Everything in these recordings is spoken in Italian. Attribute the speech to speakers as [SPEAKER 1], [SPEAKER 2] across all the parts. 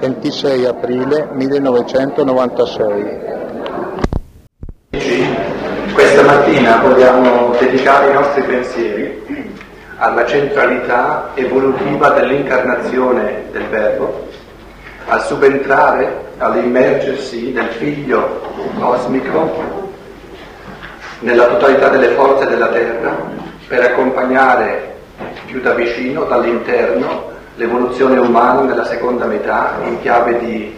[SPEAKER 1] 26 aprile 1996.
[SPEAKER 2] Questa mattina vogliamo dedicare i nostri pensieri alla centralità evolutiva dell'incarnazione del Verbo, al subentrare, all'immergersi del figlio cosmico nella totalità delle forze della terra per accompagnare più da vicino, dall'interno, l'evoluzione umana nella seconda metà in chiave di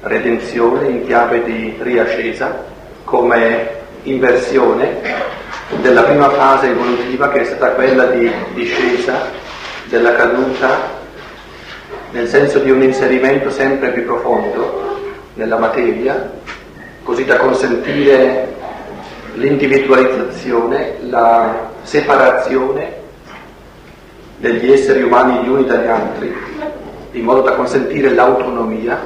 [SPEAKER 2] redenzione, in chiave di riascesa, come inversione della prima fase evolutiva che è stata quella di discesa, della caduta, nel senso di un inserimento sempre più profondo nella materia, così da consentire l'individualizzazione, la separazione degli esseri umani gli uni dagli altri, in modo da consentire l'autonomia.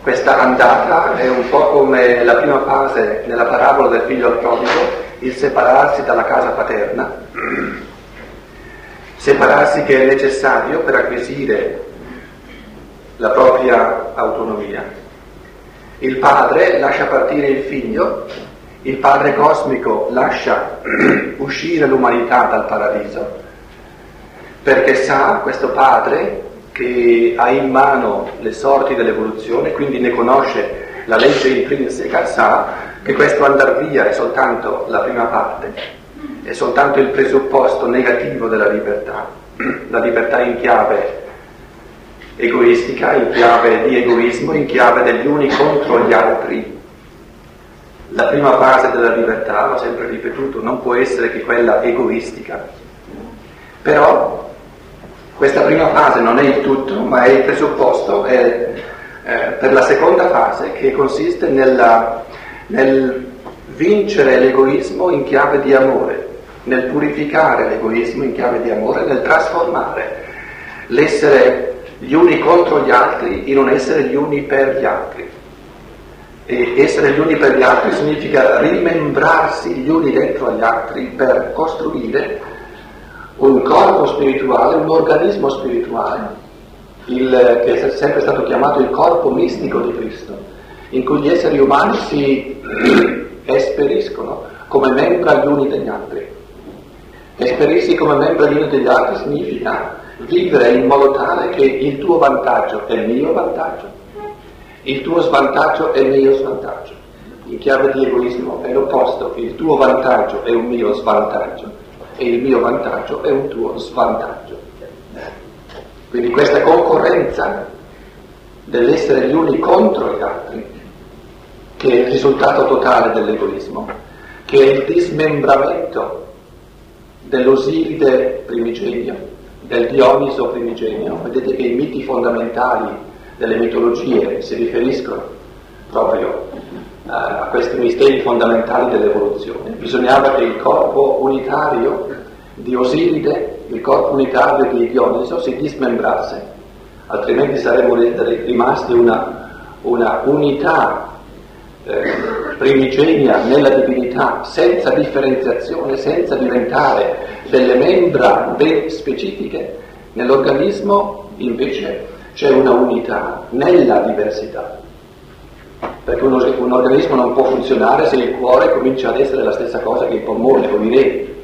[SPEAKER 2] Questa andata è un po' come la prima fase nella parabola del figlio al prodigo, il separarsi dalla casa paterna, separarsi che è necessario per acquisire la propria autonomia. Il padre lascia partire il figlio il Padre cosmico lascia uscire l'umanità dal paradiso, perché sa, questo Padre, che ha in mano le sorti dell'evoluzione, quindi ne conosce la legge intrinseca, sa che questo andar via è soltanto la prima parte, è soltanto il presupposto negativo della libertà, la libertà in chiave egoistica, in chiave di egoismo, in chiave degli uni contro gli altri, la prima fase della libertà, l'ho sempre ripetuto, non può essere che quella egoistica. Però questa prima fase non è il tutto, ma è il presupposto è, eh, per la seconda fase che consiste nella, nel vincere l'egoismo in chiave di amore, nel purificare l'egoismo in chiave di amore, nel trasformare l'essere gli uni contro gli altri in un essere gli uni per gli altri. E essere gli uni per gli altri significa rimembrarsi gli uni dentro agli altri per costruire un corpo spirituale, un organismo spirituale, il, che è sempre stato chiamato il corpo mistico di Cristo, in cui gli esseri umani si esperiscono come membra gli uni degli altri. Esperirsi come membra gli uni degli altri significa vivere in modo tale che il tuo vantaggio è il mio vantaggio il tuo svantaggio è il mio svantaggio. In chiave di egoismo è l'opposto, il tuo vantaggio è un mio svantaggio e il mio vantaggio è un tuo svantaggio. Quindi questa concorrenza dell'essere gli uni contro gli altri, che è il risultato totale dell'egoismo, che è il dismembramento dell'Osiride primigenio, del Dioniso primigenio. Vedete che i miti fondamentali delle mitologie si riferiscono proprio a questi misteri fondamentali dell'evoluzione. Bisognava che il corpo unitario di Osiride, il corpo unitario di Dioniso si dismembrasse, altrimenti saremmo rimasti una, una unità eh, primigenia nella divinità, senza differenziazione, senza diventare delle membra ben specifiche. Nell'organismo invece c'è una unità nella diversità. Perché uno, un organismo non può funzionare se il cuore comincia ad essere la stessa cosa che il polmone o i reni.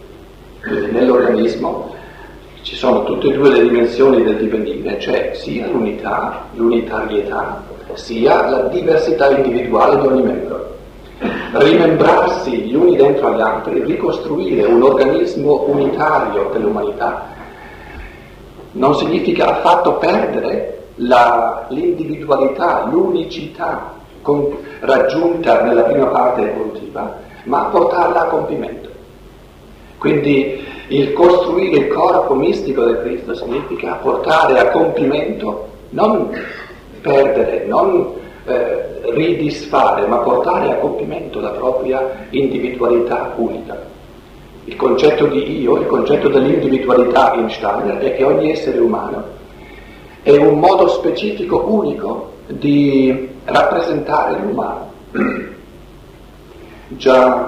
[SPEAKER 2] Quindi nell'organismo ci sono tutte e due le dimensioni del divenire, cioè sia l'unità, l'unitarietà, sia la diversità individuale di ogni membro. Rimembrarsi gli uni dentro agli altri, ricostruire un organismo unitario dell'umanità, non significa affatto perdere la, l'individualità, l'unicità con, raggiunta nella prima parte evolutiva, ma portarla a compimento. Quindi il costruire il corpo mistico del Cristo significa portare a compimento, non perdere, non eh, ridisfare, ma portare a compimento la propria individualità unica. Il concetto di io, il concetto dell'individualità in Steiner è che ogni essere umano è un modo specifico, unico di rappresentare l'umano. Già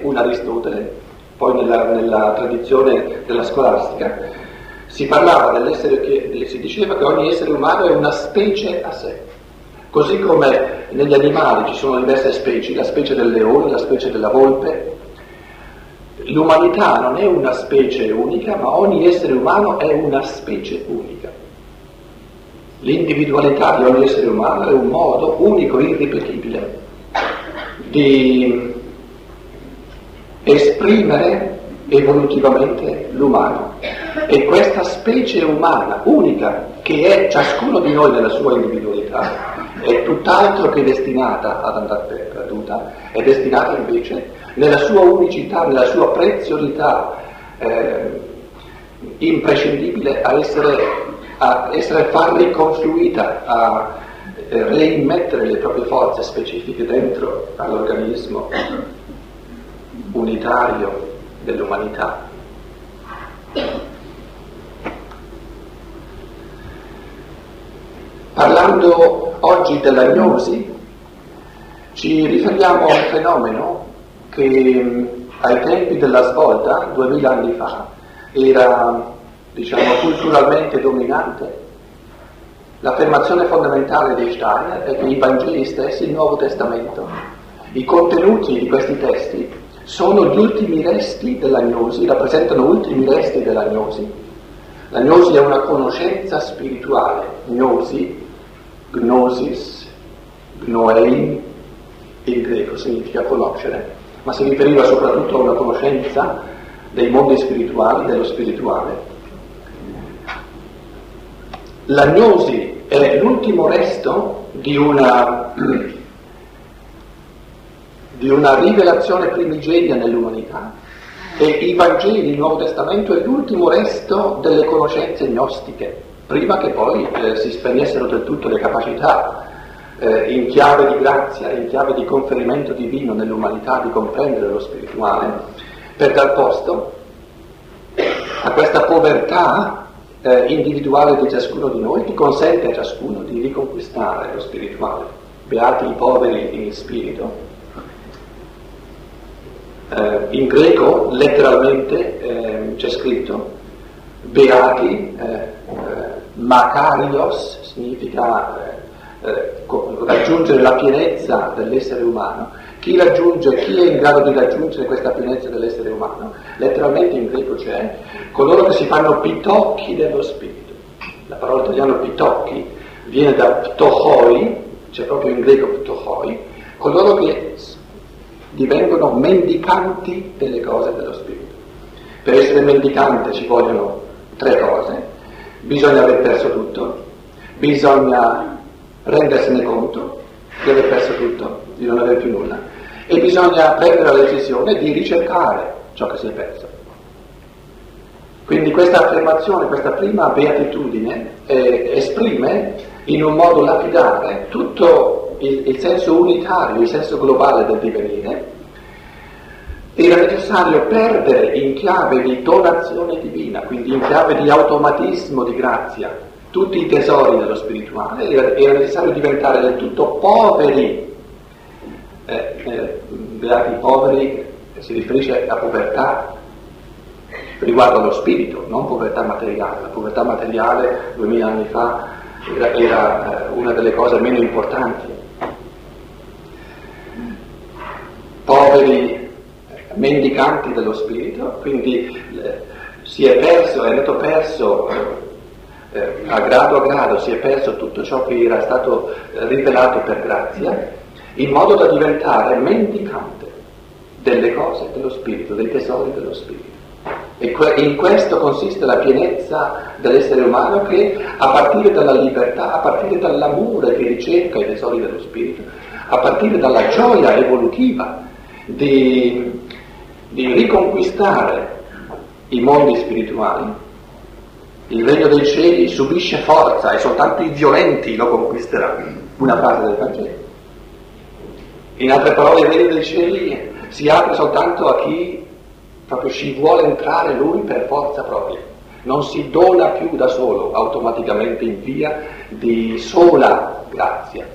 [SPEAKER 2] un Aristotele, poi nella, nella tradizione della scolastica, si parlava dell'essere che si diceva che ogni essere umano è una specie a sé. Così come negli animali ci sono diverse specie, la specie del leone, la specie della volpe, l'umanità non è una specie unica, ma ogni essere umano è una specie unica. L'individualità di ogni essere umano è un modo unico, irripetibile di esprimere evolutivamente l'umano. E questa specie umana unica, che è ciascuno di noi nella sua individualità, è tutt'altro che destinata ad andare perduta, è destinata invece nella sua unicità, nella sua preziosità eh, imprescindibile a essere, a essere far riconfluita, a eh, reimmettere le proprie forze specifiche dentro all'organismo unitario dell'umanità. Parlando oggi della gnosi, ci riferiamo a un fenomeno che ai tempi della svolta, duemila anni fa, era diciamo, culturalmente dominante. L'affermazione fondamentale di Steiner è che i Vangeli stessi, il Nuovo Testamento, i contenuti di questi testi sono gli ultimi resti della gnosi, rappresentano ultimi resti della gnosi. La gnosi è una conoscenza spirituale, gnosi, gnosis, gnoein, in greco significa conoscere, ma si riferiva soprattutto a una conoscenza dei mondi spirituali, dello spirituale. La gnosi è l'ultimo resto di una, di una rivelazione primigenia nell'umanità e i Vangeli, il Nuovo Testamento è l'ultimo resto delle conoscenze gnostiche, prima che poi eh, si spegnessero del tutto le capacità eh, in chiave di grazia, in chiave di conferimento divino nell'umanità di comprendere lo spirituale, per dar posto a questa povertà eh, individuale di ciascuno di noi che consente a ciascuno di riconquistare lo spirituale. Beati i poveri in spirito. Eh, in greco letteralmente ehm, c'è scritto beati, eh, eh, makarios significa eh, eh, raggiungere la pienezza dell'essere umano, chi raggiunge, chi è in grado di raggiungere questa pienezza dell'essere umano, letteralmente in greco c'è coloro che si fanno pitocchi dello spirito. La parola italiana pitocchi viene da ptohoi, c'è proprio in greco ptohoi, coloro che divengono mendicanti delle cose dello spirito. Per essere mendicante ci vogliono tre cose, bisogna aver perso tutto, bisogna rendersene conto di aver perso tutto, di non avere più nulla, e bisogna prendere la decisione di ricercare ciò che si è perso. Quindi questa affermazione, questa prima beatitudine eh, esprime in un modo lapidare tutto il, il senso unitario, il senso globale del divenire. Era necessario perdere in chiave di donazione divina, quindi in chiave di automatismo di grazia, tutti i tesori dello spirituale, era, era necessario diventare del tutto poveri. Eh, eh, beati poveri si riferisce a povertà riguardo allo spirito, non povertà materiale. La povertà materiale duemila anni fa era, era eh, una delle cose meno importanti. Poveri mendicanti dello spirito, quindi eh, si è perso, è andato perso eh, a grado a grado si è perso tutto ciò che era stato eh, rivelato per grazia, in modo da diventare mendicante delle cose dello spirito, dei tesori dello spirito. E in questo consiste la pienezza dell'essere umano che a partire dalla libertà, a partire dall'amore che ricerca i tesori dello spirito, a partire dalla gioia evolutiva di, di riconquistare i mondi spirituali, il regno dei cieli subisce forza e soltanto i violenti lo conquisteranno. Una frase del Vangelo. In altre parole, il regno dei cieli si apre soltanto a chi proprio ci vuole entrare lui per forza propria. Non si dona più da solo, automaticamente in via di sola grazia,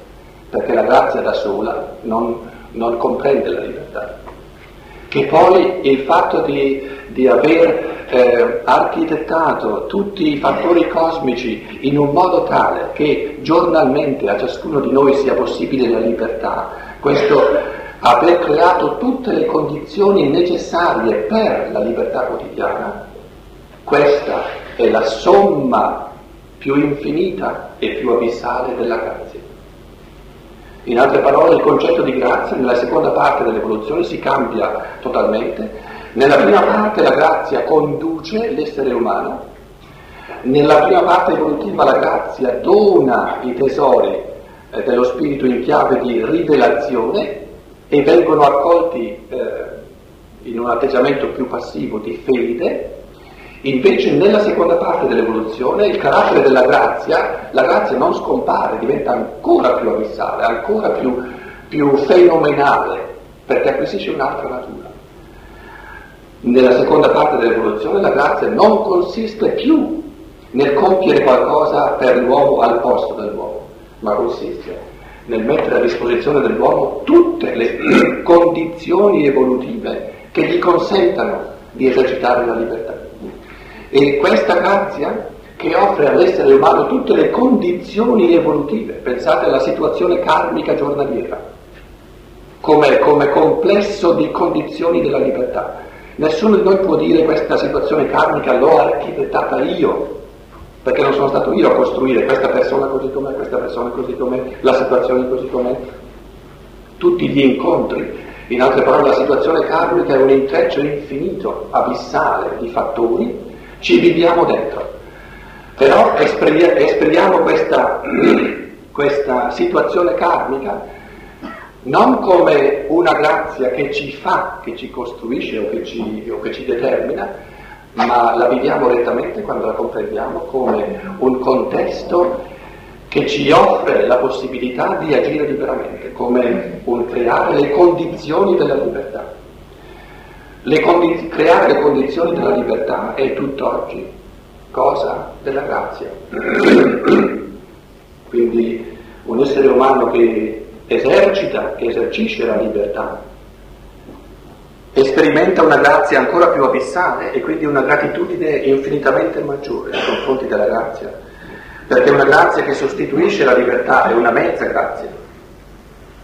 [SPEAKER 2] perché la grazia da sola non, non comprende la libertà. Che poi il fatto di, di aver eh, architettato tutti i fattori cosmici in un modo tale che giornalmente a ciascuno di noi sia possibile la libertà, questo aver creato tutte le condizioni necessarie per la libertà quotidiana, questa è la somma più infinita e più abissale della grazia. In altre parole, il concetto di grazia nella seconda parte dell'evoluzione si cambia totalmente. Nella prima parte la grazia conduce l'essere umano, nella prima parte evolutiva la grazia dona i tesori dello spirito in chiave di rivelazione e vengono accolti eh, in un atteggiamento più passivo di fede, invece nella seconda parte dell'evoluzione il carattere della grazia, la grazia non scompare, diventa ancora più abissale, ancora più, più fenomenale, perché acquisisce un'altra natura. Nella seconda parte dell'evoluzione la grazia non consiste più nel compiere qualcosa per l'uomo al posto dell'uomo, ma consiste nel mettere a disposizione dell'uomo tutte le condizioni evolutive che gli consentano di esercitare la libertà. E questa grazia che offre all'essere umano tutte le condizioni evolutive, pensate alla situazione karmica giornaliera, come, come complesso di condizioni della libertà. Nessuno di noi può dire questa situazione karmica l'ho architettata io, perché non sono stato io a costruire questa persona così com'è, questa persona così com'è, la situazione così com'è. Tutti gli incontri, in altre parole la situazione karmica è un intreccio infinito, abissale di fattori, ci viviamo dentro. Però esprimiamo questa, questa situazione karmica non come una grazia che ci fa, che ci costruisce o che ci, o che ci determina, ma la viviamo rettamente quando la comprendiamo come un contesto che ci offre la possibilità di agire liberamente, come un creare le condizioni della libertà. Le condi- creare le condizioni della libertà è tutt'oggi cosa della grazia. Quindi un essere umano che esercita, che esercisce la libertà, sperimenta una grazia ancora più abissale e quindi una gratitudine infinitamente maggiore nei confronti della grazia, perché una grazia che sostituisce la libertà è una mezza grazia,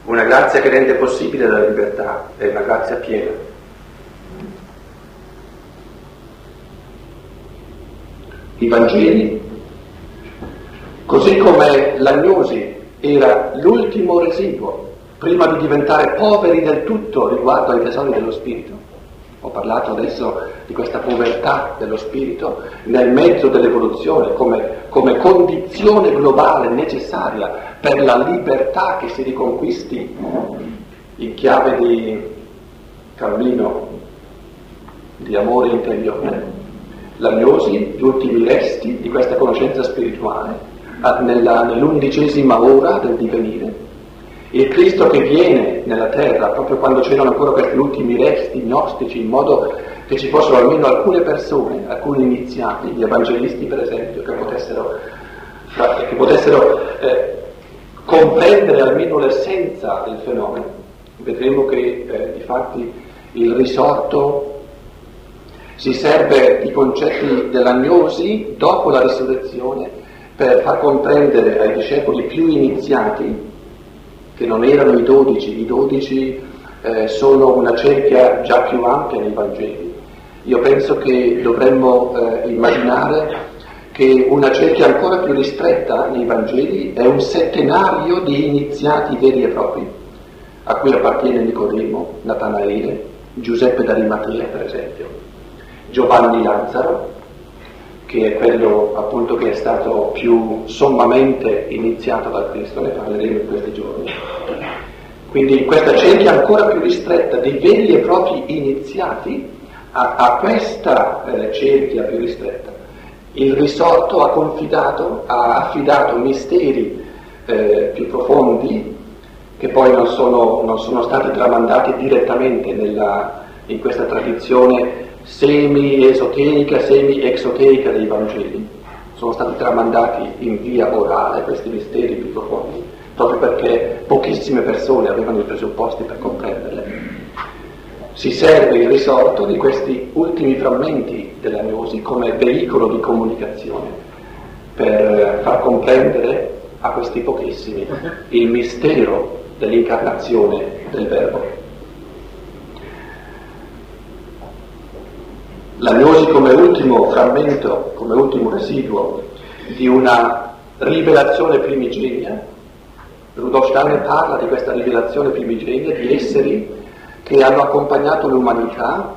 [SPEAKER 2] una grazia che rende possibile la libertà è una grazia piena. I Vangeli, così come l'agnosi era l'ultimo residuo prima di diventare poveri del tutto riguardo ai tesori dello Spirito. Ho parlato adesso di questa povertà dello Spirito nel mezzo dell'evoluzione come, come condizione globale necessaria per la libertà che si riconquisti in chiave di cammino di amore interiore. L'agnosi, gli ultimi resti di questa conoscenza spirituale nella, nell'undicesima ora del divenire il Cristo che viene nella terra, proprio quando c'erano ancora questi ultimi resti gnostici, in modo che ci fossero almeno alcune persone, alcuni iniziati, gli evangelisti per esempio, che potessero, che potessero eh, comprendere almeno l'essenza del fenomeno. Vedremo che eh, di fatti il risorto si serve di concetti dell'agnosi dopo la risurrezione per far comprendere ai discepoli più iniziati che non erano i dodici, i dodici eh, sono una cerchia già più ampia nei Vangeli. Io penso che dovremmo eh, immaginare che una cerchia ancora più ristretta nei Vangeli è un settenario di iniziati veri e propri, a cui appartiene Nicodemo, Natanaele, Giuseppe d'Arimatea per esempio, Giovanni Lazzaro, che è quello appunto che è stato più sommamente iniziato dal Cristo, ne parleremo in questi giorni. Quindi questa cerchia ancora più ristretta dei veri e propri iniziati, a, a questa eh, cerchia più ristretta, il risorto ha confidato, ha affidato misteri eh, più profondi che poi non sono, non sono stati tramandati direttamente nella, in questa tradizione semi-esoterica, semi-exoterica dei Vangeli. Sono stati tramandati in via orale questi misteri più profondi, proprio perché pochissime persone avevano i presupposti per comprenderle. si serve il risorto di questi ultimi frammenti della gnosi come veicolo di comunicazione per far comprendere a questi pochissimi il mistero dell'incarnazione del Verbo. La gnosi come ultimo frammento, come ultimo residuo di una rivelazione primigenia, Rudolf Steiner parla di questa rivelazione primigenia di esseri che hanno accompagnato l'umanità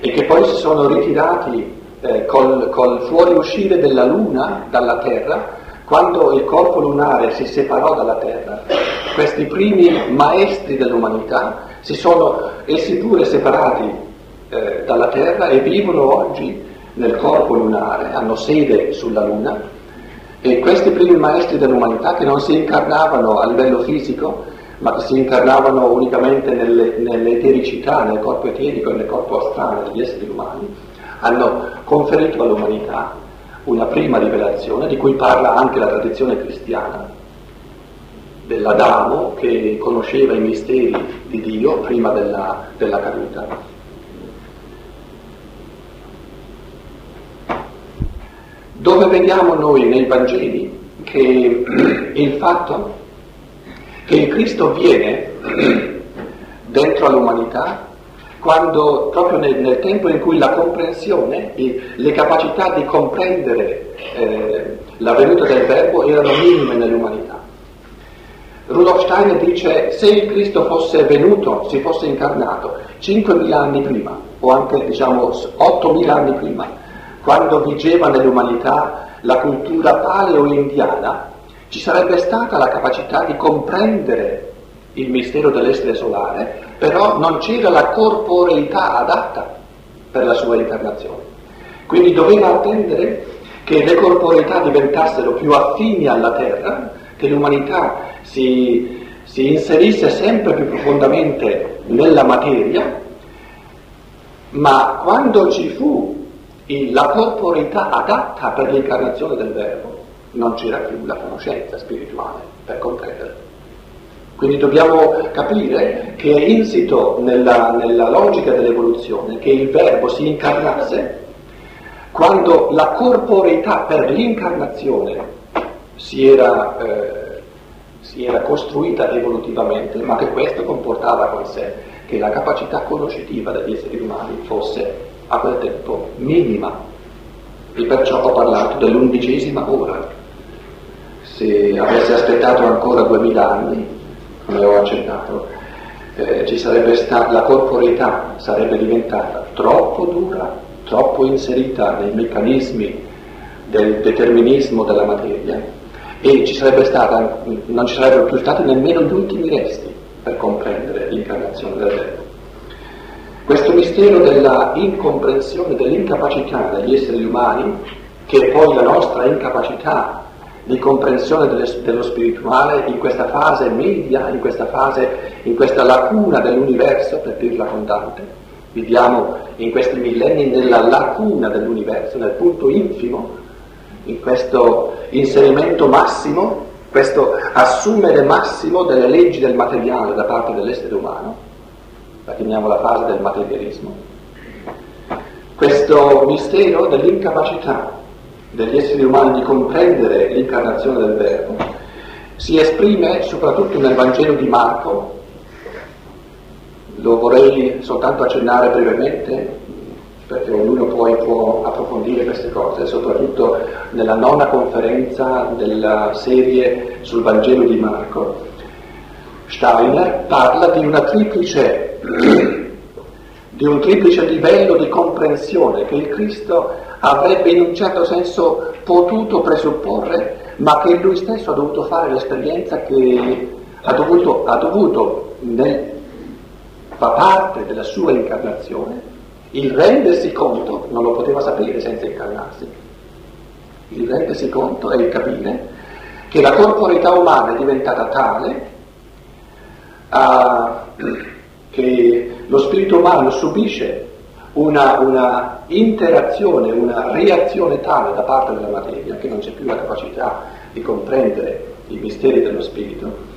[SPEAKER 2] e che poi si sono ritirati eh, col, col fuoriuscire della Luna dalla Terra quando il corpo lunare si separò dalla Terra, questi primi maestri dell'umanità si sono essi pure separati eh, dalla Terra e vivono oggi nel corpo lunare, hanno sede sulla Luna e questi primi maestri dell'umanità che non si incarnavano a livello fisico, ma che si incarnavano unicamente nelle, nell'etericità, nel corpo eterico e nel corpo astrale degli esseri umani, hanno conferito all'umanità una prima rivelazione di cui parla anche la tradizione cristiana, dell'Adamo che conosceva i misteri di Dio prima della, della caduta. Dove vediamo noi nei Vangeli che il fatto che il Cristo viene dentro all'umanità quando proprio nel, nel, tempo in cui la comprensione, le capacità di comprendere eh, la venuta del Verbo erano minime nell'umanità. Rudolf Steiner dice se il Cristo fosse venuto, si fosse incarnato 5.000 anni prima, o anche diciamo 8.000 anni prima, quando vigeva nell'umanità la cultura paleo-indiana, ci sarebbe stata la capacità di comprendere il mistero dell'essere solare, però non c'era la corporeità adatta per la sua incarnazione. Quindi doveva attendere che le corporeità diventassero più affini alla terra, che l'umanità si, si inserisse sempre più profondamente nella materia, ma quando ci fu la corporeità adatta per l'incarnazione del Verbo, non c'era più la conoscenza spirituale per comprendere. Quindi dobbiamo capire che è insito nella, nella logica dell'evoluzione che il verbo si incarnasse quando la corporeità per l'incarnazione si era, eh, si era costruita evolutivamente, ma che questo comportava con sé che la capacità conoscitiva degli esseri umani fosse a quel tempo minima. E perciò ho parlato dell'undicesima ora. Se avesse aspettato ancora duemila anni, come ho accennato, eh, ci sarebbe stata, la corporeità sarebbe diventata troppo dura, troppo inserita nei meccanismi del determinismo della materia e ci stata, non ci sarebbero più stati nemmeno gli ultimi resti per comprendere l'incarnazione del Verbo. Questo mistero della incomprensione, dell'incapacità degli esseri umani, che è poi la nostra incapacità di comprensione delle, dello spirituale in questa fase media, in questa fase, in questa lacuna dell'universo, per dirla con Dante. Viviamo in questi millenni nella lacuna dell'universo, nel punto infimo, in questo inserimento massimo, questo assumere massimo delle leggi del materiale da parte dell'essere umano, la chiamiamo la fase del materialismo. Questo mistero dell'incapacità degli esseri umani di comprendere l'incarnazione del Verbo si esprime soprattutto nel Vangelo di Marco, lo vorrei soltanto accennare brevemente perché ognuno poi può approfondire queste cose, soprattutto nella nona conferenza della serie sul Vangelo di Marco. Steiner parla di una triplice di un triplice livello di comprensione che il Cristo avrebbe in un certo senso potuto presupporre, ma che lui stesso ha dovuto fare l'esperienza che ha dovuto, ha dovuto nel, fa parte della sua incarnazione, il rendersi conto, non lo poteva sapere senza incarnarsi, il rendersi conto e il capire che la corporeità umana è diventata tale uh, che lo spirito umano subisce una, una, interazione, una reazione tale da parte della materia che non c'è più la capacità di comprendere i misteri dello spirito.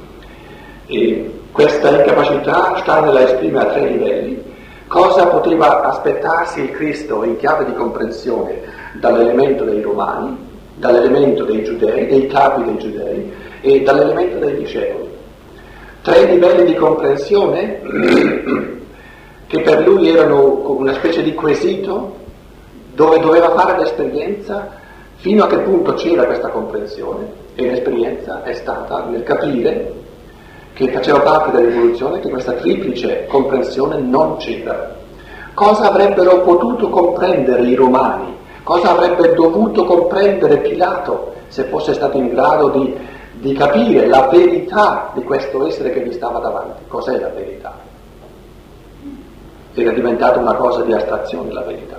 [SPEAKER 2] E questa incapacità Steiner la esprime a tre livelli. Cosa poteva aspettarsi il Cristo in chiave di comprensione dall'elemento dei romani, dall'elemento dei giudei, dei capi dei giudei e dall'elemento dei discepoli? Tre livelli di comprensione che per lui erano una specie di quesito dove doveva fare l'esperienza fino a che punto c'era questa comprensione e l'esperienza è stata nel capire che faceva parte dell'evoluzione che questa triplice comprensione non c'era. Cosa avrebbero potuto comprendere i romani? Cosa avrebbe dovuto comprendere Pilato se fosse stato in grado di, di capire la verità di questo essere che gli stava davanti? Cos'è la verità? Era diventata una cosa di astrazione la verità.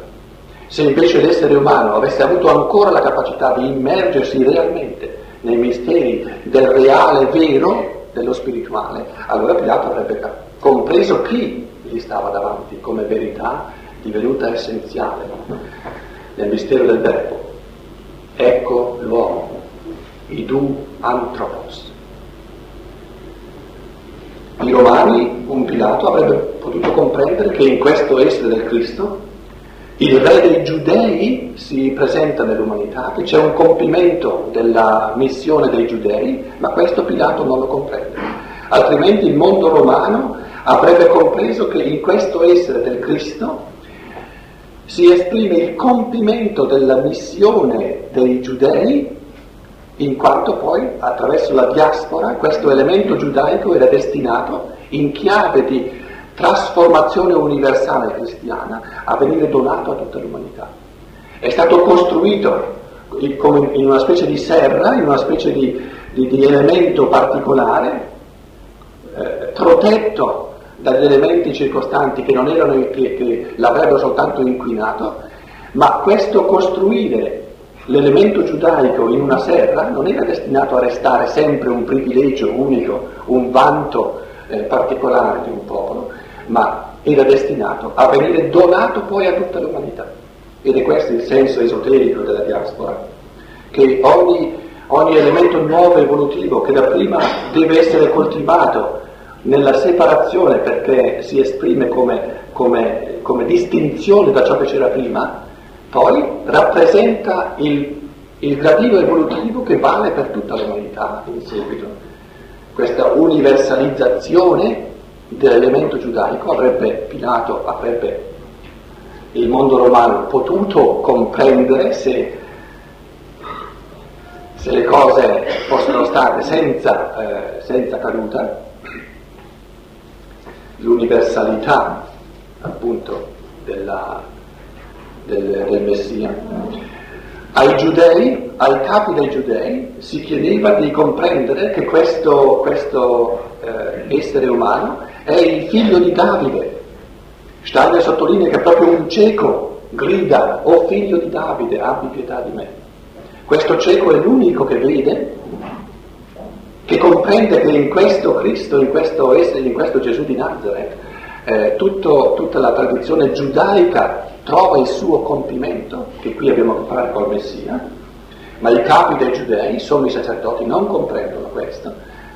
[SPEAKER 2] Se invece l'essere umano avesse avuto ancora la capacità di immergersi realmente nei misteri del reale vero, dello spirituale, allora Pilato avrebbe compreso chi gli stava davanti come verità divenuta essenziale nel mistero del verbo. Ecco l'uomo, idu anthropos. I romani, un Pilato, avrebbe potuto comprendere che in questo essere del Cristo il re dei giudei si presenta nell'umanità, che c'è un compimento della missione dei giudei, ma questo Pilato non lo comprende. Altrimenti il mondo romano avrebbe compreso che in questo essere del Cristo si esprime il compimento della missione dei giudei, in quanto poi attraverso la diaspora questo elemento giudaico era destinato in chiave di trasformazione universale cristiana a venire donato a tutta l'umanità. È stato costruito in una specie di serra, in una specie di, di, di elemento particolare, eh, protetto dagli elementi circostanti che non erano che, che l'avrebbero soltanto inquinato, ma questo costruire l'elemento giudaico in una serra non era destinato a restare sempre un privilegio unico, un vanto eh, particolare di un popolo, ma era destinato a venire donato poi a tutta l'umanità. Ed è questo il senso esoterico della diaspora, che ogni, ogni elemento nuovo evolutivo che da prima deve essere coltivato nella separazione perché si esprime come, come, come distinzione da ciò che c'era prima, poi rappresenta il, il gradino evolutivo che vale per tutta l'umanità in seguito. Questa universalizzazione dell'elemento giudaico avrebbe Pilato, avrebbe il mondo romano potuto comprendere se, se le cose fossero state senza, eh, senza caduta, l'universalità appunto della, del, del Messia. Ai giudei, ai capi dei giudei, si chiedeva di comprendere che questo, questo eh, essere umano è il figlio di Davide. Steiner sottolinea che proprio un cieco grida, o oh figlio di Davide, abbi pietà di me. Questo cieco è l'unico che vede, che comprende che in questo Cristo, in questo essere, in questo Gesù di Nazareth, eh, tutto, tutta la tradizione giudaica trova il suo compimento, che qui abbiamo a che fare col Messia, ma i capi dei giudei, sono i sacerdoti, non comprendono questo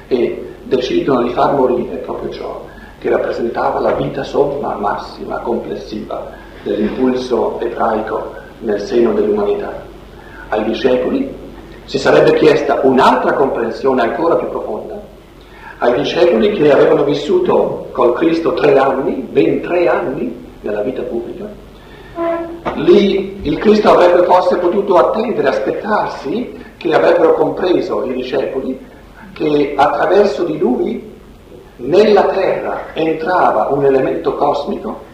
[SPEAKER 2] e decidono di far morire proprio ciò che rappresentava la vita somma, massima, complessiva dell'impulso ebraico nel seno dell'umanità. Ai discepoli si sarebbe chiesta un'altra comprensione ancora più profonda. Ai discepoli che avevano vissuto col Cristo tre anni, ben tre anni nella vita pubblica, lì il Cristo avrebbe forse potuto attendere, aspettarsi che avrebbero compreso i discepoli che attraverso di lui nella terra entrava un elemento cosmico,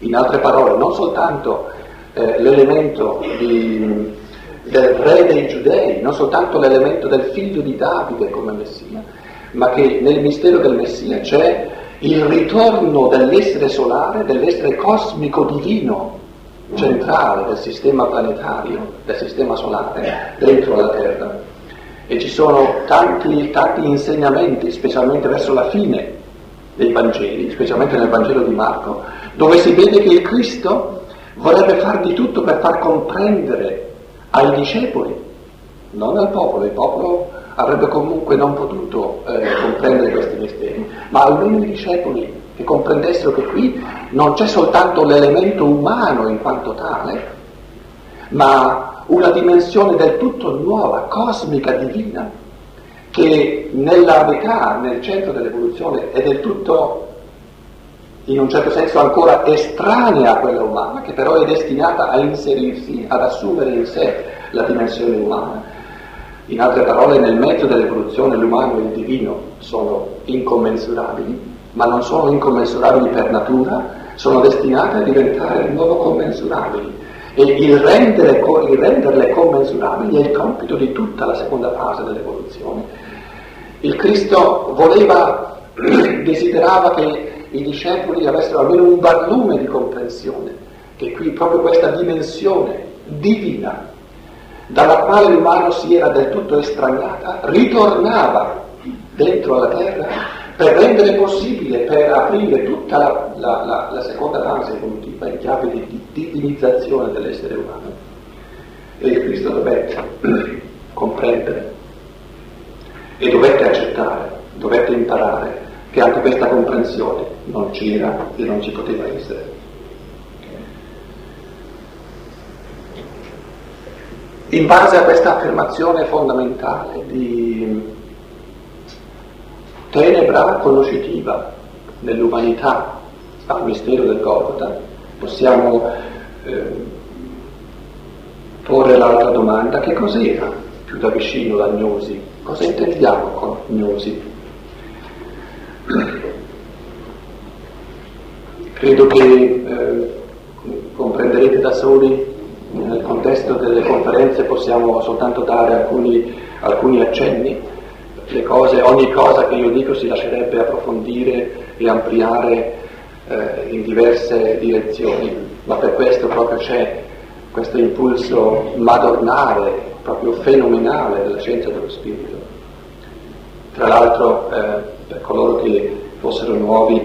[SPEAKER 2] in altre parole non soltanto eh, l'elemento di, del re dei giudei, non soltanto l'elemento del figlio di Davide come Messia, ma che nel mistero del Messia c'è il ritorno dell'essere solare, dell'essere cosmico divino centrale del sistema planetario, del sistema solare, dentro la Terra. E ci sono tanti, tanti insegnamenti, specialmente verso la fine dei Vangeli, specialmente nel Vangelo di Marco, dove si vede che il Cristo vorrebbe far di tutto per far comprendere ai discepoli, non al popolo, il popolo avrebbe comunque non potuto eh, comprendere questi misteri, ma almeno i discepoli che comprendessero che qui non c'è soltanto l'elemento umano in quanto tale, ma una dimensione del tutto nuova, cosmica, divina, che nella metà, nel centro dell'evoluzione, è del tutto, in un certo senso, ancora estranea a quella umana, che però è destinata a inserirsi, ad assumere in sé la dimensione umana. In altre parole, nel mezzo dell'evoluzione l'umano e il divino sono incommensurabili, ma non sono incommensurabili per natura, sono destinate a diventare di nuovo commensurabili. E il, rendere, il renderle commensurabili è il compito di tutta la seconda fase dell'evoluzione. Il Cristo voleva, desiderava che i discepoli avessero almeno un barlume di comprensione, che qui proprio questa dimensione divina, dalla quale l'umano si era del tutto estraniata, ritornava dentro alla terra per rendere possibile, per aprire tutta la, la, la, la seconda fase evolutiva in chiave di, di divinizzazione dell'essere umano. E il Cristo dovette comprendere e dovette accettare, dovette imparare che anche questa comprensione non c'era e non ci poteva essere. In base a questa affermazione fondamentale di tenebra conoscitiva nell'umanità al mistero del Golgotha, possiamo eh, porre l'altra domanda, che cos'era più da vicino la gnosi? Cosa intendiamo con gnosi? Credo che eh, comprenderete da soli, nel contesto delle conferenze possiamo soltanto dare alcuni, alcuni accenni cose, ogni cosa che io dico si lascerebbe approfondire e ampliare eh, in diverse direzioni, ma per questo proprio c'è questo impulso madornale, proprio fenomenale della scienza dello spirito. Tra l'altro, eh, per coloro che fossero nuovi,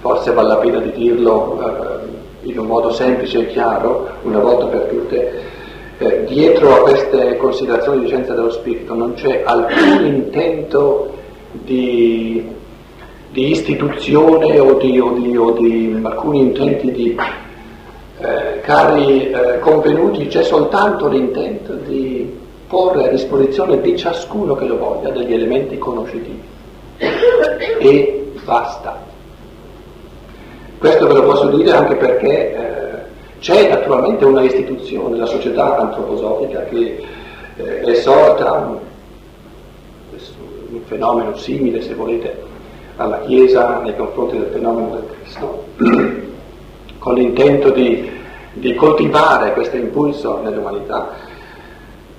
[SPEAKER 2] forse vale la pena di dirlo eh, in un modo semplice e chiaro, una volta per tutte, eh, dietro a queste considerazioni di scienza dello spirito non c'è alcun intento di, di istituzione o di, o, di, o di, alcuni intenti di eh, cari eh, convenuti, c'è soltanto l'intento di porre a disposizione di ciascuno che lo voglia degli elementi conoscitivi. E basta. Questo ve lo posso dire anche perché eh, c'è naturalmente una istituzione, la società antroposofica, che eh, è sorta, un fenomeno simile, se volete, alla Chiesa nei confronti del fenomeno del Cristo, con l'intento di, di coltivare questo impulso nell'umanità,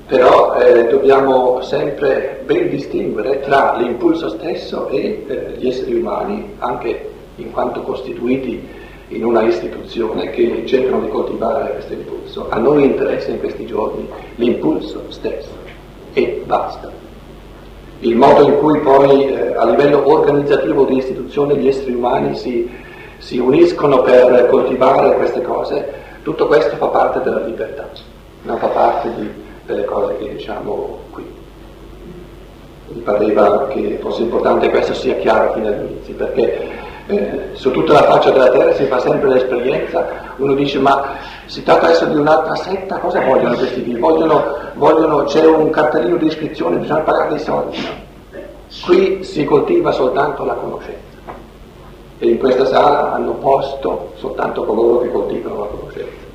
[SPEAKER 2] però eh, dobbiamo sempre ben distinguere tra l'impulso stesso e eh, gli esseri umani, anche in quanto costituiti in una istituzione che cercano di coltivare questo impulso. A noi interessa in questi giorni l'impulso stesso e basta. Il modo in cui poi eh, a livello organizzativo di istituzione gli esseri umani si, si uniscono per coltivare queste cose, tutto questo fa parte della libertà, non fa parte di, delle cose che diciamo qui. Mi pareva che fosse importante che questo sia chiaro fino all'inizio, perché eh, su tutta la faccia della terra si fa sempre l'esperienza, uno dice ma si tratta adesso di un'altra setta, cosa vogliono questi qui? Vogliono, vogliono, c'è un cartellino di iscrizione, bisogna pagare dei soldi. Qui si coltiva soltanto la conoscenza e in questa sala hanno posto soltanto coloro che coltivano la conoscenza.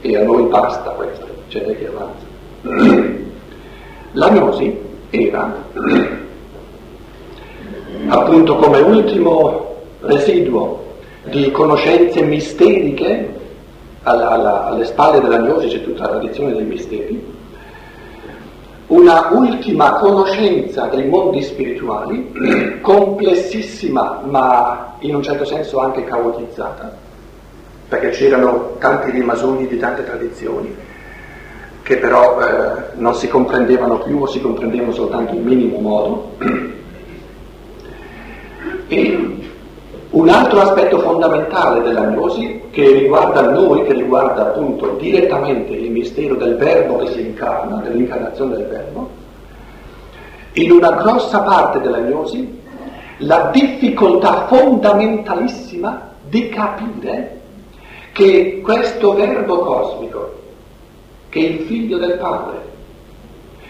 [SPEAKER 2] E a noi basta questo, ce n'è che avanza. La gnosi era appunto come ultimo residuo di conoscenze misteriche, alla, alla, alle spalle della gnosi c'è tutta la tradizione dei misteri, una ultima conoscenza dei mondi spirituali, complessissima ma in un certo senso anche caotizzata, perché c'erano tanti rimasugli di tante tradizioni che però eh, non si comprendevano più o si comprendevano soltanto in minimo modo. Un altro aspetto fondamentale della gnosi che riguarda noi, che riguarda appunto direttamente il mistero del verbo che si incarna, dell'incarnazione del verbo, in una grossa parte della gnosi la difficoltà fondamentalissima di capire che questo verbo cosmico, che è il figlio del Padre,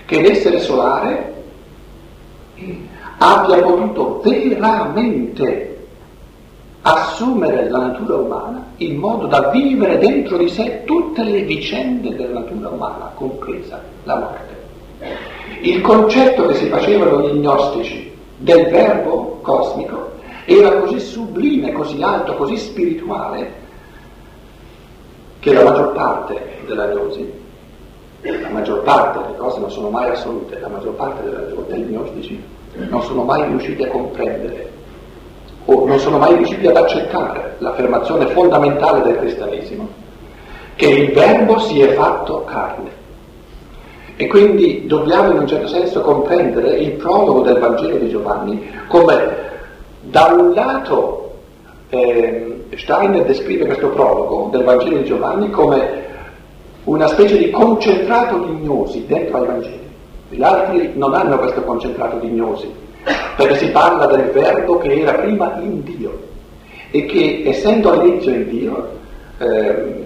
[SPEAKER 2] che l'essere solare, abbia potuto veramente assumere la natura umana in modo da vivere dentro di sé tutte le vicende della natura umana, compresa la morte. Il concetto che si facevano gli gnostici del verbo cosmico era così sublime, così alto, così spirituale, che la maggior parte della gnosi, la maggior parte delle cose non sono mai assolute, la maggior parte degli gnostici non sono mai riusciti a comprendere o non sono mai riusciti ad accettare l'affermazione fondamentale del cristianesimo, che il verbo si è fatto carne. E quindi dobbiamo in un certo senso comprendere il prologo del Vangelo di Giovanni come da un lato eh, Steiner descrive questo prologo del Vangelo di Giovanni come una specie di concentrato di gnosi dentro ai Vangeli. Gli altri non hanno questo concentrato di gnosi, perché si parla del verbo che era prima in Dio e che essendo all'inizio in Dio, eh,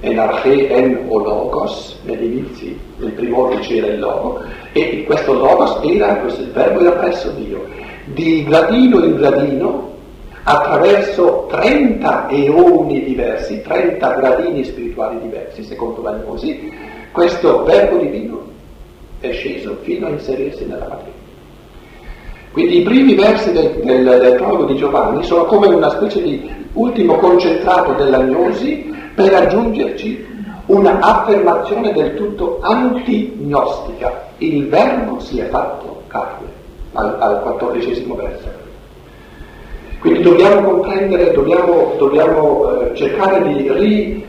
[SPEAKER 2] en arche en o logos, negli inizi, nel primo c'era il logo, e questo logos era, questo, verbo era presso Dio. Di gradino in gradino, attraverso 30 eoni diversi, 30 gradini spirituali diversi, secondo così, questo verbo divino è sceso fino a inserirsi nella materia. Quindi i primi versi del, del, del prologo di Giovanni sono come una specie di ultimo concentrato dell'agnosi per raggiungerci una affermazione del tutto antignostica. Il verbo si è fatto carne, al, al quattordicesimo verso. Quindi dobbiamo comprendere, dobbiamo, dobbiamo eh, cercare di ri,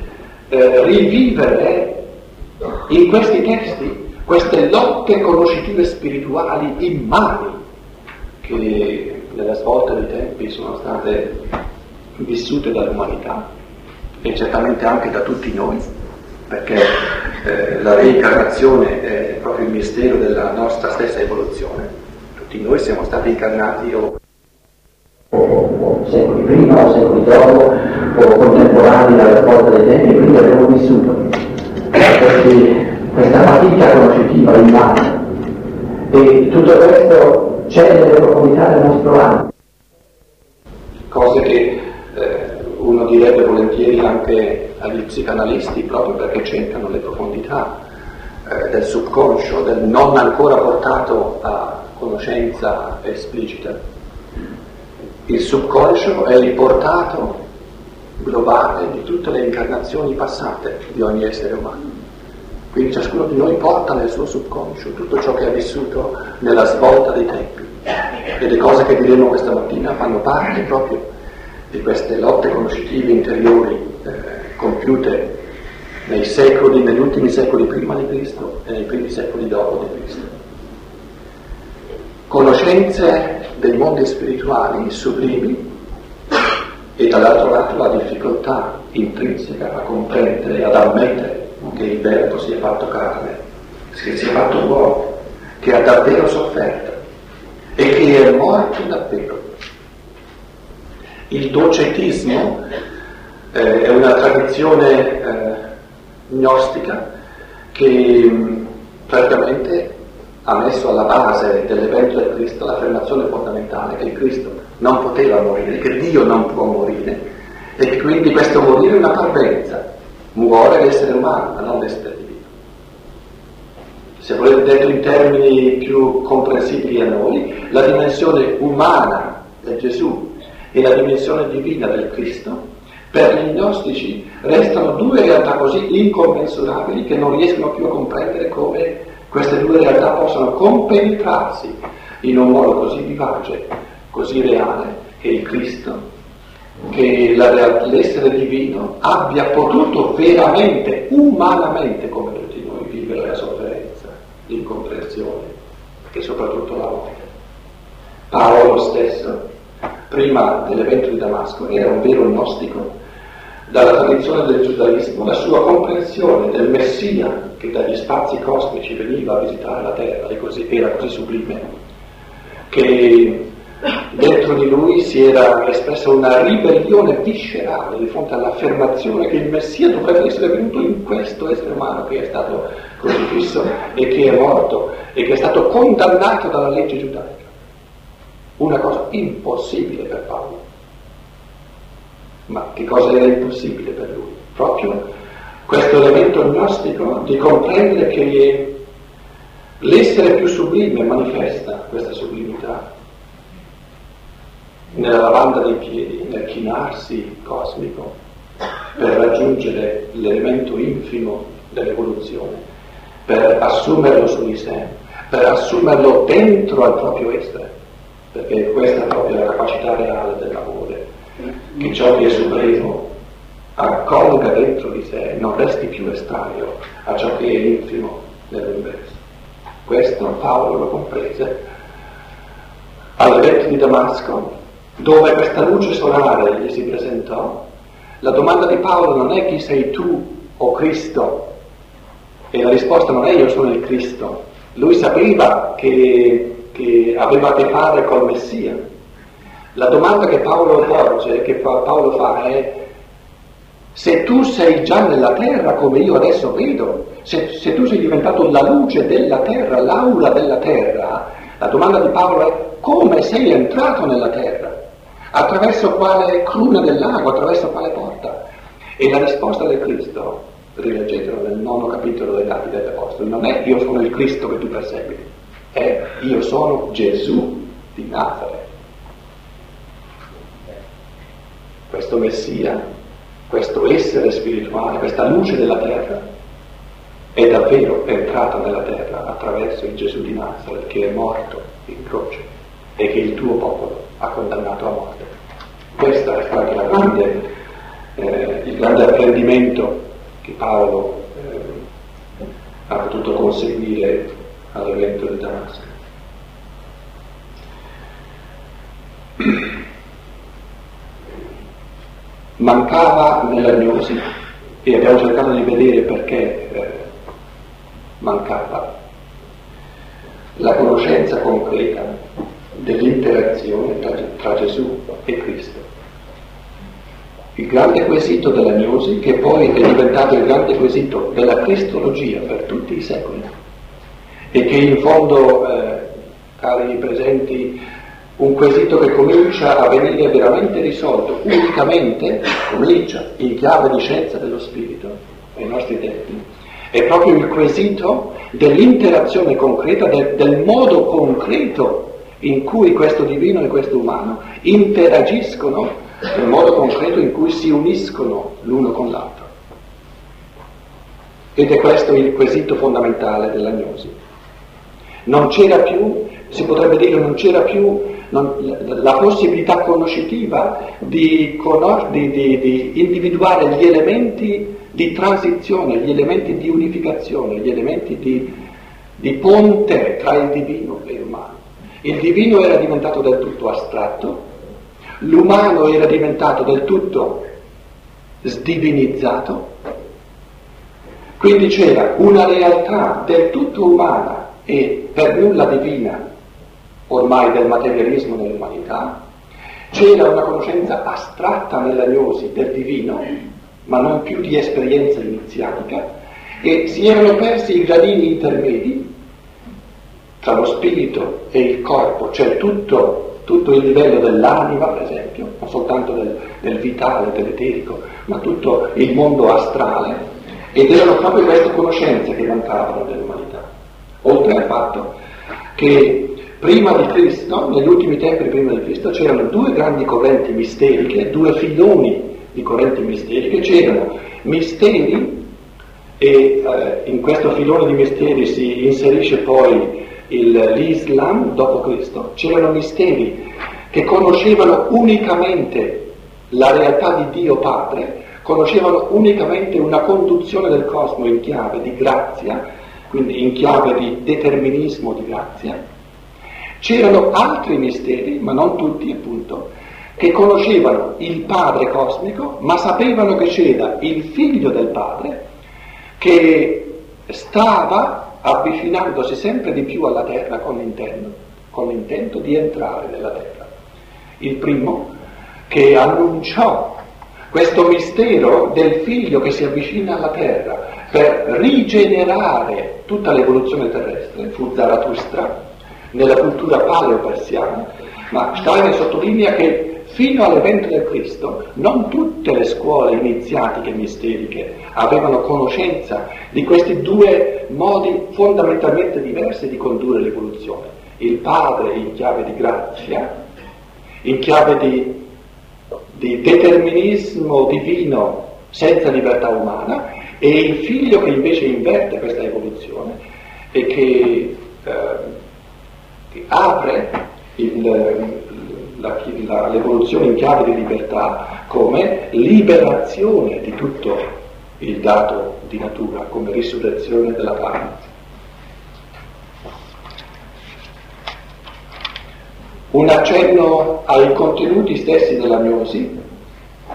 [SPEAKER 2] eh, rivivere in questi testi queste lotte conoscitive spirituali immani che nella svolta dei tempi sono state vissute dall'umanità e certamente anche da tutti noi, perché eh, la reincarnazione è proprio il mistero della nostra stessa evoluzione. Tutti noi siamo stati incarnati o, secoli prima o secoli dopo o contemporanei dalla svolta dei tempi, quindi abbiamo vissuto questi, questa fatica conoscitiva immane e tutto questo c'è nelle profondità del nostro animo. Cose che eh, uno direbbe volentieri anche agli psicanalisti proprio perché c'entrano le profondità eh, del subconscio, del non ancora portato a conoscenza esplicita. Il subconscio è il portato globale di tutte le incarnazioni passate di ogni essere umano. Quindi ciascuno di noi porta nel suo subconscio tutto ciò che ha vissuto nella svolta dei tempi. E le cose che diremo questa mattina fanno parte proprio di queste lotte conoscitive interiori eh, compiute nei secoli, negli ultimi secoli prima di Cristo e nei primi secoli dopo di Cristo. Conoscenze dei mondi spirituali sublimi e dall'altro lato la difficoltà intrinseca a comprendere e ad ammettere che il verbo si è fatto carne, che si è fatto uomo, che ha davvero sofferto e che è morto davvero. Il docetismo eh, è una tradizione eh, gnostica che mh, praticamente ha messo alla base dell'evento del Cristo l'affermazione fondamentale che il Cristo non poteva morire, che Dio non può morire e che quindi questo morire è una parvenza, muore l'essere umano ma non l'essere divino. Se volete detto in termini più comprensibili a noi, la dimensione umana di Gesù e la dimensione divina del Cristo, per gli gnostici restano due realtà così incommensurabili che non riescono più a comprendere come queste due realtà possano compenetrarsi in un modo così vivace, così reale, che il Cristo, che l'essere divino abbia potuto veramente, umanamente, come tutti noi, vivere la sofferenza, l'incomprensione e soprattutto la morte. Paolo stesso prima dell'evento di Damasco, era un vero gnostico, dalla tradizione del giudaismo, la sua comprensione del Messia che dagli spazi cosmici veniva a visitare la terra e così, era così sublime, che Dentro di lui si era espressa una ribellione viscerale di fronte all'affermazione che il Messia dovrebbe essere venuto in questo essere umano che è stato crocifisso e che è morto e che è stato condannato dalla legge giudaica. Una cosa impossibile per Paolo. Ma che cosa era impossibile per lui? Proprio questo elemento gnostico di comprendere che l'essere più sublime manifesta questa sublimità nella lavanda dei piedi, nel chinarsi cosmico per raggiungere l'elemento infimo dell'evoluzione, per assumerlo su di sé, per assumerlo dentro al proprio essere, perché questa è proprio la capacità reale dell'amore, che ciò che è supremo accolga dentro di sé, non resti più estraneo a ciò che è infimo nell'universo. Questo Paolo lo comprese all'evento di Damasco, dove questa luce solare gli si presentò. La domanda di Paolo non è chi sei tu o Cristo, e la risposta non è io sono il Cristo. Lui sapeva che, che aveva a che fare col Messia. La domanda che Paolo porge, che Paolo fa è se tu sei già nella terra come io adesso vedo, se, se, tu sei diventato la luce della terra, l'aura della terra, la domanda di Paolo è come sei entrato nella terra? Attraverso quale cruna del attraverso quale porta? E la risposta del Cristo, rileggetelo nel nono capitolo dei Atti degli Apostoli, non è io sono il Cristo che tu persegui, è io sono Gesù di Nazareth. Questo Messia questo essere spirituale, questa luce della terra, è davvero entrata nella terra attraverso il Gesù di Nazareth che è morto in croce e che il tuo popolo ha condannato a morte. Questo è stato grande, eh, il grande apprendimento che Paolo eh, ha potuto conseguire all'evento di Damasco. mancava nella gnosi e abbiamo cercato di vedere perché eh, mancava la conoscenza concreta dell'interazione tra, tra, Gesù e Cristo. Il grande quesito della gnosi che poi è diventato il grande quesito della cristologia per tutti i secoli e che in fondo, eh, cari presenti, un quesito che comincia a venire veramente risolto unicamente, comincia in chiave di scienza dello spirito ai nostri tempi, è proprio il quesito dell'interazione concreta, del, del modo concreto in cui questo divino e questo umano interagiscono, nel modo concreto in cui si uniscono l'uno con l'altro. Ed è questo il quesito fondamentale della gnosi. Non c'era più, si potrebbe dire, non c'era più non, la possibilità conoscitiva di, di, di, di, individuare gli elementi di transizione, gli elementi di unificazione, gli elementi di, ponte tra il divino e l'umano. Il divino era diventato del tutto astratto, l'umano era diventato del tutto sdivinizzato, quindi c'era una realtà del tutto umana e per nulla divina ormai del materialismo nell'umanità, c'era una conoscenza astratta nella gnosi del divino, ma non più di esperienza iniziatica, e si erano persi i gradini intermedi tra lo spirito e il corpo, cioè tutto, tutto il livello dell'anima, per esempio, non soltanto del, del vitale, dell'eterico, ma tutto il mondo astrale, ed erano proprio queste conoscenze che mancavano dell'umanità, oltre al fatto che Prima di Cristo, negli ultimi tempi prima di Cristo, c'erano due grandi correnti misteriche, due filoni di correnti misteriche, c'erano misteri e eh, in questo filone di misteri si inserisce poi il, l'Islam dopo Cristo, c'erano misteri che conoscevano unicamente la realtà di Dio Padre, conoscevano unicamente una conduzione del cosmo in chiave di grazia, quindi in chiave di determinismo di grazia, C'erano altri misteri, ma non tutti appunto, che conoscevano il Padre cosmico, ma sapevano che c'era il Figlio del Padre che stava avvicinandosi sempre di più alla terra con l'intento, con l'intento di entrare nella terra. il primo, che annunciò questo mistero del figlio che si avvicina alla terra per rigenerare tutta l'evoluzione terrestre, fu Zarathustra, nella cultura paleo-persiana, ma Steiner sottolinea che fino all'evento del Cristo non tutte le scuole iniziatiche misteriche avevano conoscenza di questi due modi fondamentalmente diversi di condurre l'evoluzione. Il padre in chiave di grazia, in chiave di, di determinismo divino senza libertà umana, e il figlio che invece inverte questa evoluzione e che eh, apre il, la, la, l'evoluzione in chiave di libertà come liberazione di tutto il dato di natura, come risurrezione della carne. Un accenno ai contenuti stessi della gnosi,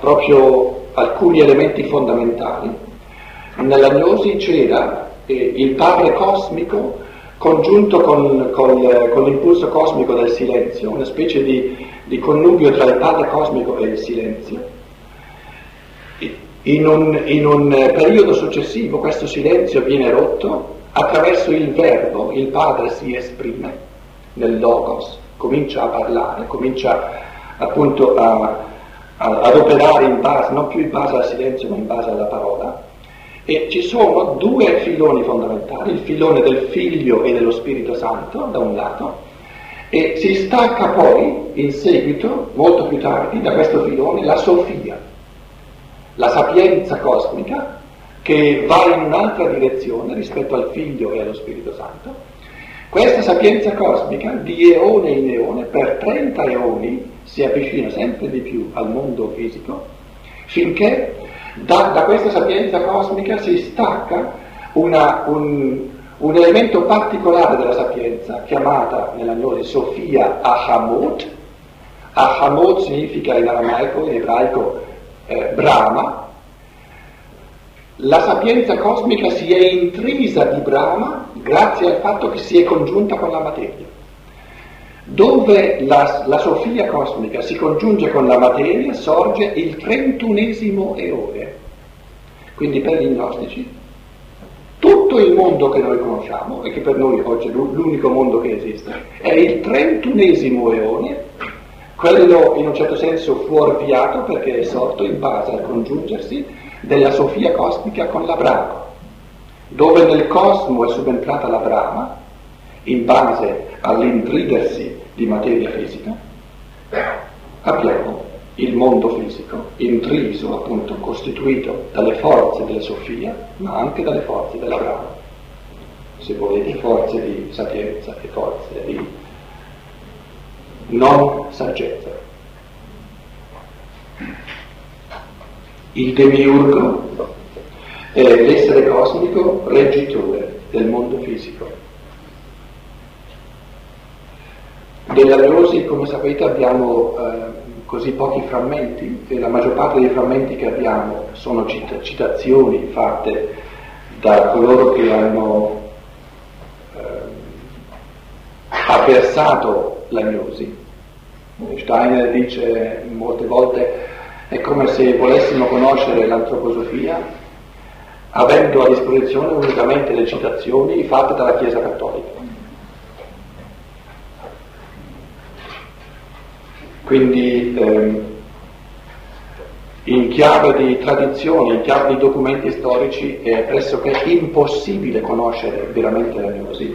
[SPEAKER 2] proprio alcuni elementi fondamentali. Nella gnosi c'era eh, il padre cosmico congiunto con, con, con, l'impulso cosmico del silenzio, una specie di, di, connubio tra il padre cosmico e il silenzio. In un, in un periodo successivo questo silenzio viene rotto attraverso il verbo, il padre si esprime nel logos, comincia a parlare, comincia appunto a, a, ad operare in base, non più in base al silenzio ma in base alla parola e ci sono due filoni fondamentali, il filone del figlio e dello Spirito Santo da un lato, e si stacca poi in seguito, molto più tardi, da questo filone la Sofia, la sapienza cosmica che va in un'altra direzione rispetto al figlio e allo Spirito Santo. Questa sapienza cosmica di eone in eone, per 30 eoni, si avvicina sempre di più al mondo fisico, finché da, da questa sapienza cosmica si stacca una, un, un, elemento particolare della sapienza, chiamata nella gnosi Sofia Ahamut. Ahamut significa in aramaico, in ebraico, eh, Brahma. La sapienza cosmica si è intrisa di Brahma grazie al fatto che si è congiunta con la materia. Dove la, la, Sofia cosmica si congiunge con la materia sorge il trentunesimo eone. Quindi per gli gnostici tutto il mondo che noi conosciamo e che per noi oggi è l'unico mondo che esiste è il trentunesimo eone, quello in un certo senso fuorviato perché è sorto in base al congiungersi della Sofia cosmica con la Brahma, dove nel cosmo è subentrata la Brahma in base all'intridersi di materia fisica, abbiamo il mondo fisico intriso, appunto, costituito dalle forze della Sofia, ma anche dalle forze della Brahma. Se volete, forze di sapienza e forze di non saggezza. Il demiurgo è l'essere cosmico reggitore del mondo fisico Della Gnosi, come sapete, abbiamo eh, così pochi frammenti e la maggior parte dei frammenti che abbiamo sono cita- citazioni fatte da coloro che hanno eh, avversato la Gnosi. Steiner dice molte volte è come se volessimo conoscere l'antroposofia avendo a disposizione unicamente le citazioni fatte dalla Chiesa Cattolica. Quindi ehm, in chiave di tradizioni, in chiave di documenti storici è pressoché impossibile conoscere veramente la gnosi.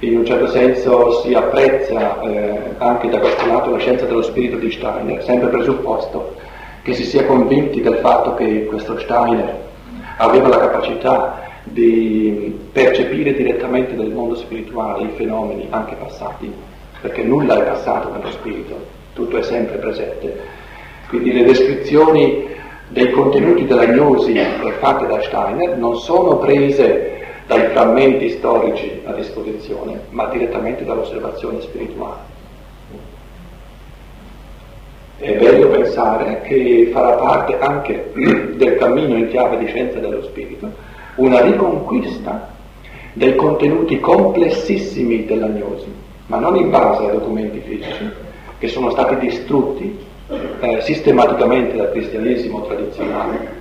[SPEAKER 2] In un certo senso si apprezza eh, anche da questo lato la scienza dello spirito di Steiner, sempre presupposto che si sia convinti del fatto che questo Steiner aveva la capacità di percepire direttamente nel mondo spirituale i fenomeni anche passati, perché nulla è passato nello spirito, tutto è sempre presente. Quindi le descrizioni dei contenuti della gnosi fatte da Steiner non sono prese dai frammenti storici a disposizione, ma direttamente dall'osservazione spirituale. È bello pensare che farà parte anche del cammino in chiave di scienza dello spirito una riconquista dei contenuti complessissimi della gnosi, ma non in base ai documenti fisici, che sono stati distrutti eh, sistematicamente dal cristianesimo tradizionale.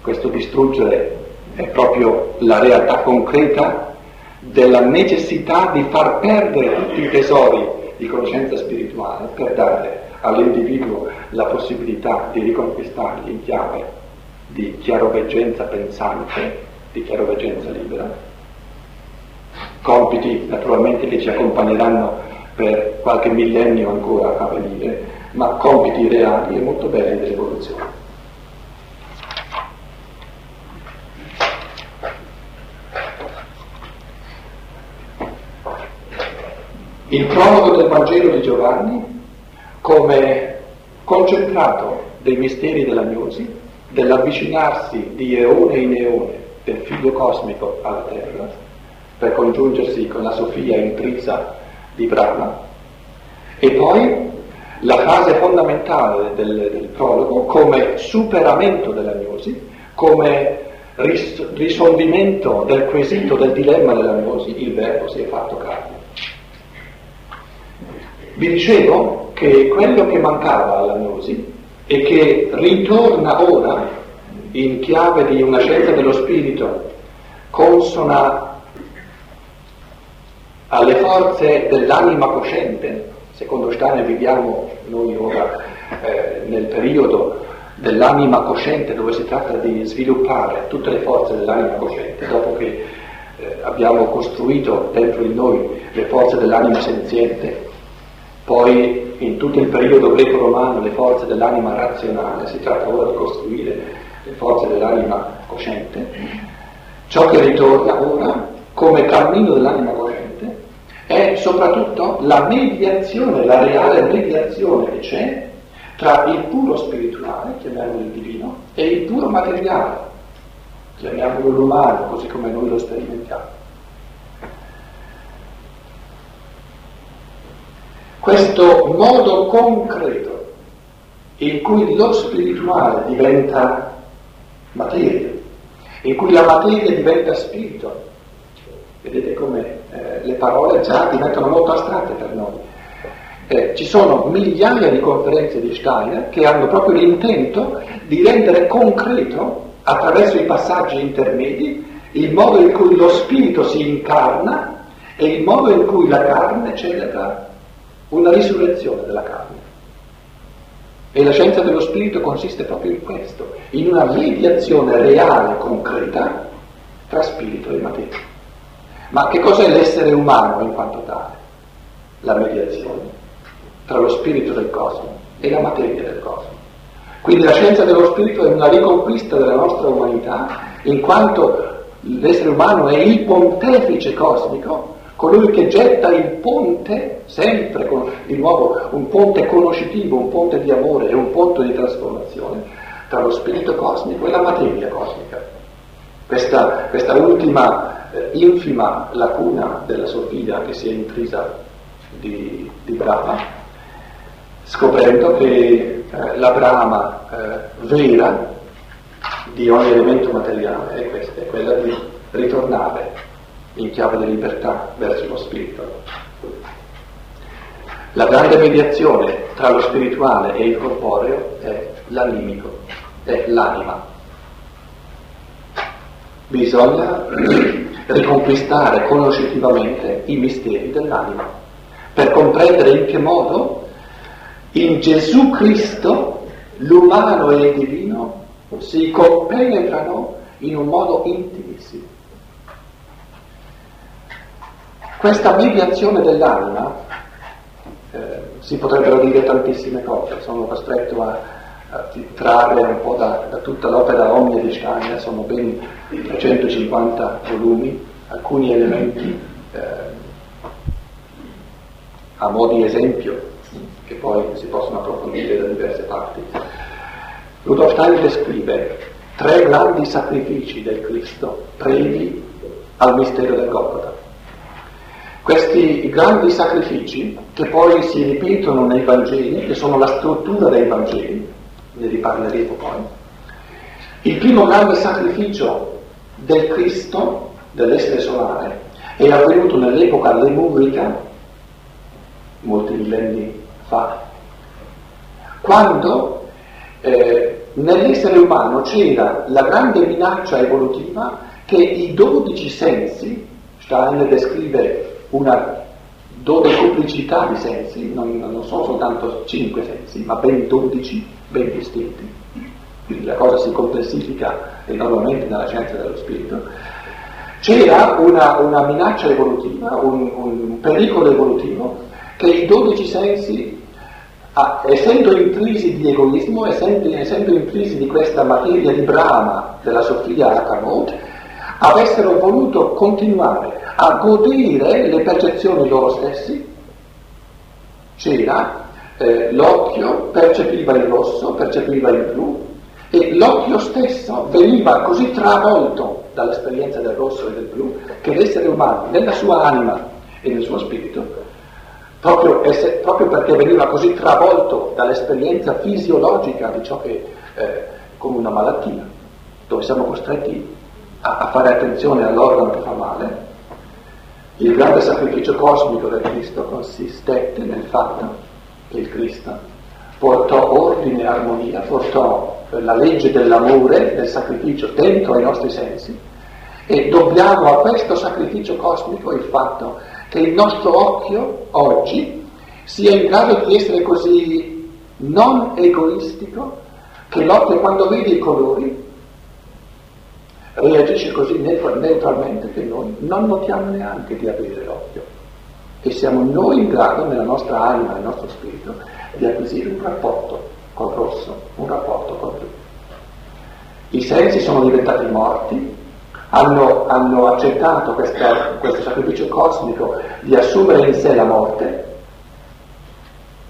[SPEAKER 2] Questo distruggere è proprio la realtà concreta della necessità di far perdere tutti i tesori di conoscenza spirituale per dare all'individuo la possibilità di riconquistarli in chiave di chiaroveggenza pensante, di chiaroveggenza libera. Compiti naturalmente che ci accompagneranno per qualche millennio ancora a venire, ma compiti reali e molto belli dell'evoluzione. Il prologo del Vangelo di Giovanni come concentrato dei misteri della gnosi, dell'avvicinarsi di eone in eone del figlio cosmico alla terra, per congiungersi con la Sofia intrisa di Brahma, e poi la fase fondamentale del, del prologo come superamento della gnosi, come ris- risolvimento del quesito, del dilemma della gnosi, il verbo si è fatto carne. Vi dicevo che quello che mancava alla Gnosi e che ritorna ora in chiave di una scienza dello spirito consona alle forze dell'anima cosciente, secondo Steiner viviamo noi ora eh, nel periodo dell'anima cosciente dove si tratta di sviluppare tutte le forze dell'anima cosciente, dopo che eh, abbiamo costruito dentro di noi le forze dell'anima senziente poi in tutto il periodo greco-romano le forze dell'anima razionale, si tratta ora di costruire le forze dell'anima cosciente, ciò che ritorna ora come cammino dell'anima cosciente è soprattutto la mediazione, la reale mediazione che c'è tra il puro spirituale, chiamiamolo il divino, e il puro materiale, chiamiamolo l'umano, così come noi lo sperimentiamo. questo modo concreto in cui lo spirituale diventa materia, in cui la materia diventa spirito. Vedete come eh, le parole già diventano molto astratte per noi. Eh, ci sono migliaia di conferenze di Steiner che hanno proprio l'intento di rendere concreto, attraverso i passaggi intermedi, il modo in cui lo spirito si incarna e il modo in cui la carne celebra una risurrezione della carne. E la scienza dello spirito consiste proprio in questo, in una mediazione reale, concreta, tra spirito e materia. Ma che cos'è l'essere umano in quanto tale? La mediazione tra lo spirito del cosmo e la materia del cosmo. Quindi la scienza dello spirito è una riconquista della nostra umanità, in quanto l'essere umano è il pontefice cosmico colui che getta il ponte, sempre con, di nuovo un ponte conoscitivo, un ponte di amore e un ponte di trasformazione tra lo spirito cosmico e la materia cosmica. Questa, questa ultima eh, infima lacuna della Sofia che si è intrisa di, di Brahma, scoprendo che eh, la Brahma eh, vera di ogni elemento materiale è questa, è quella di ritornare in chiave di libertà verso lo spirito. La grande mediazione tra lo spirituale e il corporeo è l'animico, è l'anima. Bisogna riconquistare conoscitivamente i misteri dell'anima per comprendere in che modo in Gesù Cristo l'umano e il divino si compenetrano in un modo intimissimo. Questa mediazione dell'anima, eh, si potrebbero dire tantissime cose, sono costretto a, trarre un po' da, da, tutta l'opera Omnia di Steiner, sono ben 350 volumi, alcuni elementi eh, a mo' di esempio, che poi si possono approfondire da diverse parti. Rudolf Steiner descrive tre grandi sacrifici del Cristo previ al mistero del Golgotha. Questi grandi sacrifici, che poi si ripetono nei Vangeli, che sono la struttura dei Vangeli, ne riparleremo poi, il primo grande sacrificio del Cristo, dell'essere solare, è avvenuto nell'epoca lemurica, molti millenni fa. Quando eh, nell'essere umano c'era la grande minaccia evolutiva che i dodici sensi, Steiner descrive una dodecuplicità di sensi, non, non sono soltanto cinque sensi, ma ben dodici, ben distinti, quindi la cosa si complessifica enormemente nella scienza dello spirito, c'era una, una minaccia evolutiva, un, un, pericolo evolutivo che i dodici sensi, ah, essendo intrisi di egoismo, essendo, essendo intrisi di questa materia di Brahma della Sofia Akamot, avessero voluto continuare a godere le percezioni loro stessi. C'era eh, l'occhio percepiva il rosso, percepiva il blu, e l'occhio stesso veniva così travolto dall'esperienza del rosso e del blu che l'essere umano, nella sua anima e nel suo spirito, proprio, esse, proprio perché veniva così travolto dall'esperienza fisiologica di ciò che eh, come una malattia, dove siamo costretti a, a fare attenzione all'organo che fa male, il grande sacrificio cosmico del Cristo consistette nel fatto il Cristo. Portò ordine e armonia, portò la legge dell'amore, del sacrificio dentro ai nostri sensi e dobbiamo a questo sacrificio cosmico il fatto che il nostro occhio oggi sia in grado di essere così non egoistico che l'occhio quando vede i colori reagisce così neutralmente che noi non notiamo neanche di avere l'occhio e siamo noi in grado nella nostra anima, nel nostro spirito, di acquisire un rapporto col rosso, un rapporto col blu. I sensi sono diventati morti, hanno, hanno accettato questa, questo sacrificio cosmico di assumere in sé la morte,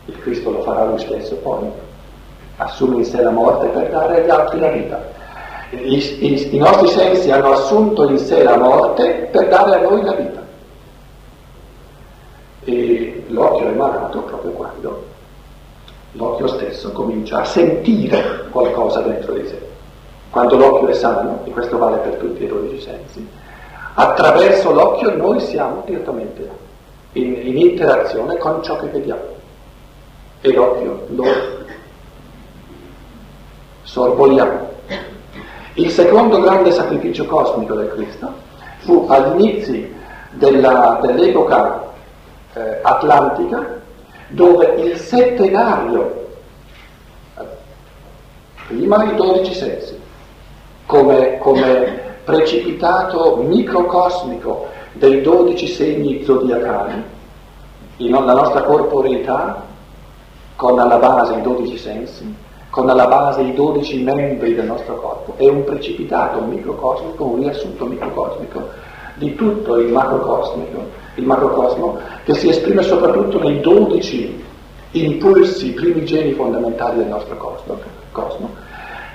[SPEAKER 2] il Cristo lo farà lui stesso poi, assume in sé la morte per dare agli altri la vita. I, i, I, nostri sensi hanno assunto in sé la morte per dare a noi la vita. E l'occhio è malato proprio quando l'occhio stesso comincia a sentire qualcosa dentro di sé. Quando l'occhio è sano, e questo vale per tutti i dodici sensi, attraverso l'occhio noi siamo direttamente in, in interazione con ciò che vediamo. E l'occhio lo sorvoliamo. Il secondo grande sacrificio cosmico del Cristo fu agli inizi della, dell'epoca eh, atlantica dove il settenario, prima i dodici sensi, come, come precipitato microcosmico dei dodici segni zodiacali, la nostra corporeità, con alla base i dodici sensi, con alla base i dodici membri del nostro corpo, è un precipitato microcosmico, un riassunto microcosmico di tutto il macrocosmico il macrocosmo, che si esprime soprattutto nei dodici impulsi primigeni fondamentali del nostro cosmo. cosmo.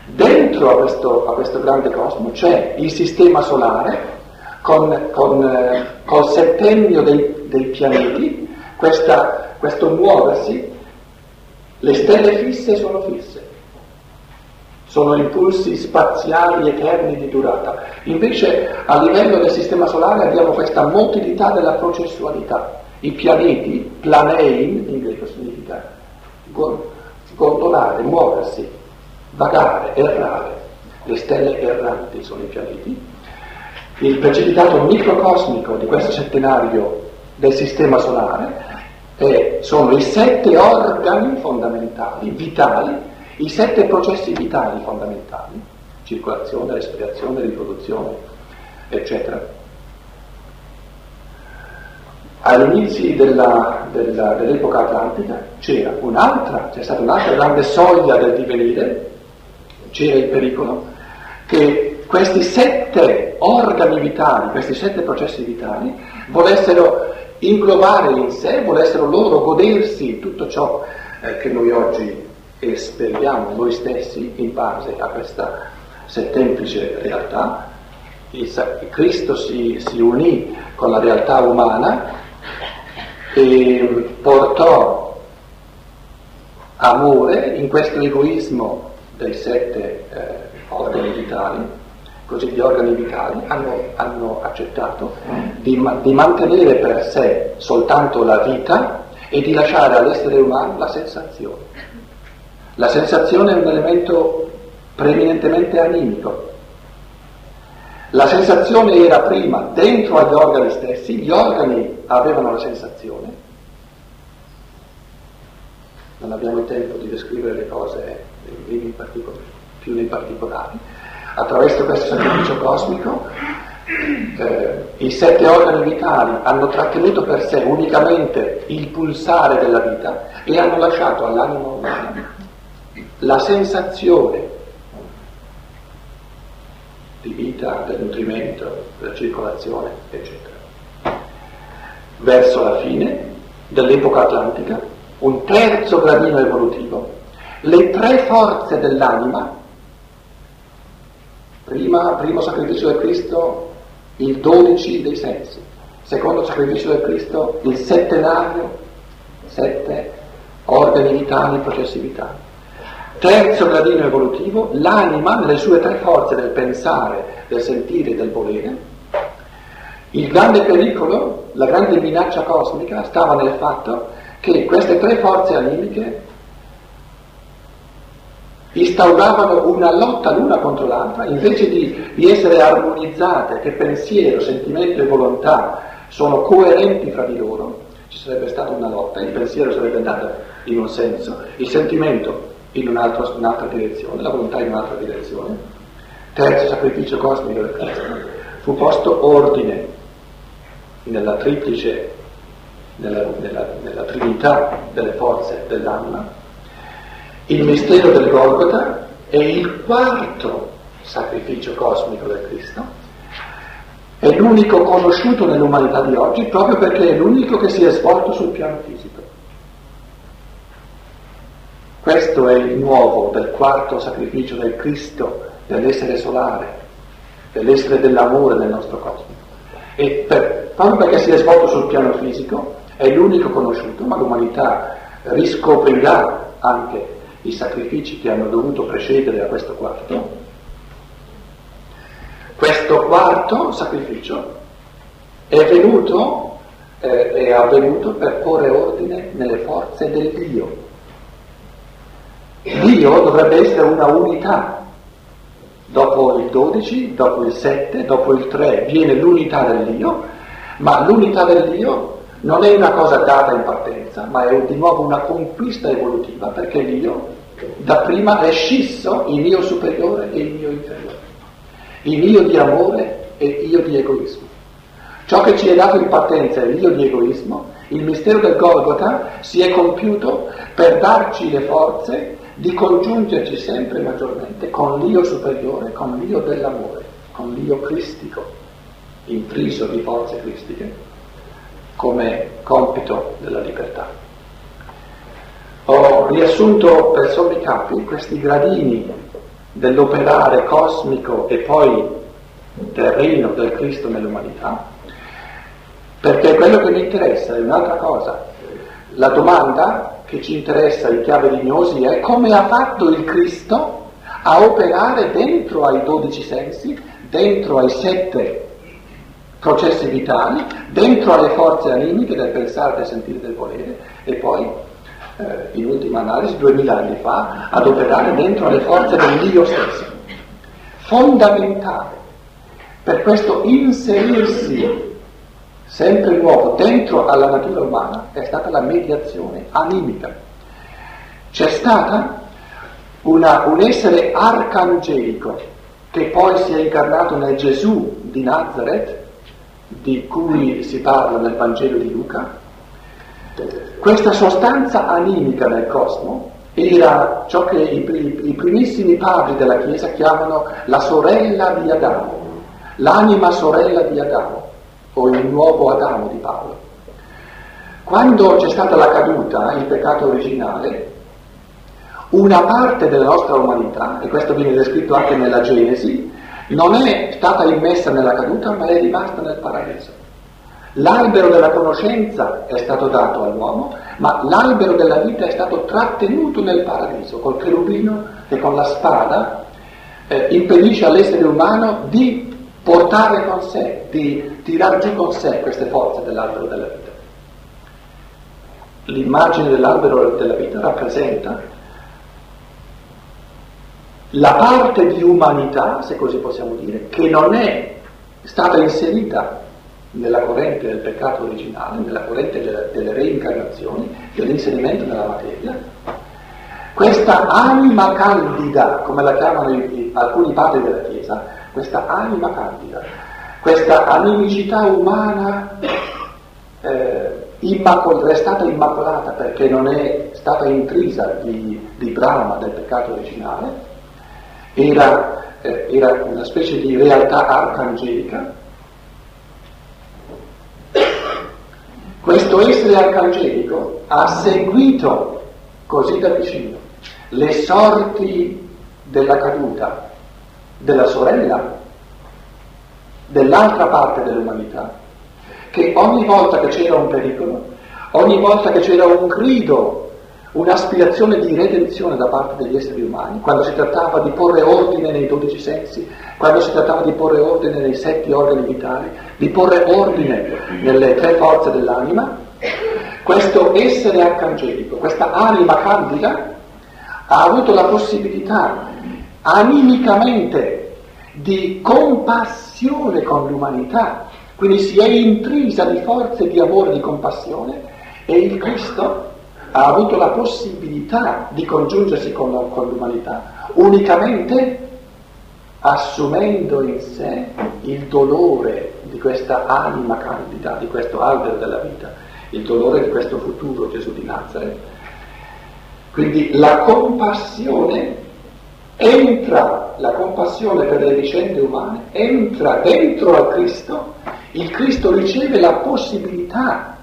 [SPEAKER 2] Dentro a questo, a questo, grande cosmo c'è il sistema solare con, con, eh, col settennio dei, dei pianeti, questa, questo muoversi, le stelle fisse sono fisse, sono impulsi spaziali eterni di durata. Invece a livello del sistema solare abbiamo questa motilità della processualità. I pianeti, planein in greco significa gondolare, muoversi, vagare, errare. Le stelle erranti sono i pianeti. Il precipitato microcosmico di questo centenario del sistema solare è, sono i sette organi fondamentali, vitali, i sette processi vitali fondamentali, circolazione, respirazione, riproduzione, eccetera. Agli inizi della, della, dell'epoca atlantica c'era un'altra, c'è stata un'altra grande soglia del divenire, c'era il pericolo che questi sette organi vitali, questi sette processi vitali, volessero inglobare in sé, volessero loro godersi tutto ciò eh, che noi oggi e speriamo noi stessi in base a questa settemplice realtà. Cristo si, si unì con la realtà umana e portò amore in questo egoismo dei sette eh, organi vitali, così gli organi vitali hanno, hanno accettato di, di mantenere per sé soltanto la vita e di lasciare all'essere umano la sensazione. La sensazione è un elemento preeminentemente animico. La sensazione era prima dentro agli organi stessi, gli organi avevano la sensazione. Non abbiamo il tempo di descrivere le cose in più nei particolari. Attraverso questo sacrificio cosmico eh, i sette organi vitali hanno trattenuto per sé unicamente il pulsare della vita e hanno lasciato all'anima umana la sensazione di vita, del nutrimento, della circolazione, eccetera. Verso la fine dell'epoca atlantica, un terzo gradino evolutivo, le tre forze dell'anima, prima, primo sacrificio del Cristo, il 12 dei sensi, secondo sacrificio del Cristo, il settenario, sette organi vitali, processi vitali. Terzo gradino evolutivo, l'anima nelle sue tre forze del pensare, del sentire e del volere. Il grande pericolo, la grande minaccia cosmica stava nel fatto che queste tre forze animiche instauravano una lotta l'una contro l'altra, invece di, di, essere armonizzate, che pensiero, sentimento e volontà sono coerenti fra di loro, ci sarebbe stata una lotta, il pensiero sarebbe andato in un senso, il sentimento in, un altro, in un'altra direzione, la volontà in un'altra direzione. Terzo sacrificio cosmico del Cristo, fu posto ordine nella triplice, nella, nella, nella trinità delle forze dell'anima il mistero del Golgota è il quarto sacrificio cosmico del Cristo, è l'unico conosciuto nell'umanità di oggi proprio perché è l'unico che si è svolto sul piano fisico. Questo è il nuovo del quarto sacrificio del Cristo, dell'essere solare, dell'essere dell'amore nel nostro cosmo. E per, proprio perché si è svolto sul piano fisico, è l'unico conosciuto, ma l'umanità riscoprirà anche i sacrifici che hanno dovuto precedere a questo quarto, questo quarto sacrificio è venuto, eh, è avvenuto per porre ordine nelle forze del Dio. Dio dovrebbe essere una unità. Dopo il 12, dopo il 7, dopo il 3 viene l'unità del Dio, ma l'unità del Dio non è una cosa data in partenza, ma è di nuovo una conquista evolutiva, perché l'io dapprima è scisso il mio superiore e il mio inferiore, il mio di amore e io di egoismo. Ciò che ci è dato in partenza è l'io di egoismo, il mistero del Golgotha si è compiuto per darci le forze di congiungerci sempre maggiormente con l'io superiore, con l'io dell'amore, con l'io cristico, intriso di forze cristiche come compito della libertà. Ho riassunto per sommi capi questi gradini dell'operare cosmico e poi terreno del Cristo nell'umanità, perché quello che mi interessa è un'altra cosa. La domanda che ci interessa in chiave di gnosi è come ha fatto il Cristo a operare dentro ai dodici sensi, dentro ai sette processi vitali, dentro alle forze animiche del pensare, del sentire, del volere e poi, eh, in ultima analisi, duemila anni fa, ad operare dentro alle forze dell'io stesso. Fondamentale per questo inserirsi sempre nuovo dentro alla natura umana è stata la mediazione animica. C'è stata una, un essere arcangelico che poi si è incarnato nel Gesù di Nazareth, di cui si parla nel Vangelo di Luca, questa sostanza animica nel cosmo era ciò che i, i primissimi padri della Chiesa chiamano la sorella di Adamo, l'anima sorella di Adamo, o il nuovo Adamo di Paolo. Quando c'è stata la caduta, il peccato originale, una parte della nostra umanità, e questo viene descritto anche nella Genesi, non è stata immessa nella caduta, ma è rimasta nel paradiso. L'albero della conoscenza è stato dato all'uomo, ma l'albero della vita è stato trattenuto nel paradiso, col cherubino che con la spada eh, impedisce all'essere umano di portare con sé, di tirar giù con sé queste forze dell'albero della vita. l'immagine dell'albero della vita rappresenta la parte di umanità, se così possiamo dire, che non è stata inserita nella corrente del peccato originale, nella corrente delle, delle reincarnazioni, dell'inserimento nella materia, questa anima candida, come la chiamano i, alcuni padri della Chiesa, questa anima candida, questa animicità umana eh, immacol- è stata immacolata perché non è stata intrisa di, di Brahma del peccato originale, era, eh, era una specie di realtà arcangelica. Questo essere arcangelico ha seguito così da vicino le sorti della caduta della sorella, dell'altra parte dell'umanità, che ogni volta che c'era un pericolo, ogni volta che c'era un grido un'aspirazione di redenzione da parte degli esseri umani, quando si trattava di porre ordine nei dodici sensi, quando si trattava di porre ordine nei sette organi vitali, di porre ordine nelle tre forze dell'anima, questo essere arcangelico, questa anima candida, ha avuto la possibilità animicamente di compassione con l'umanità, quindi si è intrisa di forze di amore di compassione e il Cristo ha avuto la possibilità di congiungersi con, la, con l'umanità unicamente assumendo in sé il dolore di questa anima candida, di questo albero della vita, il dolore di questo futuro Gesù di Nazareth. Quindi la compassione entra, la compassione per le vicende umane, entra dentro al Cristo, il Cristo riceve la possibilità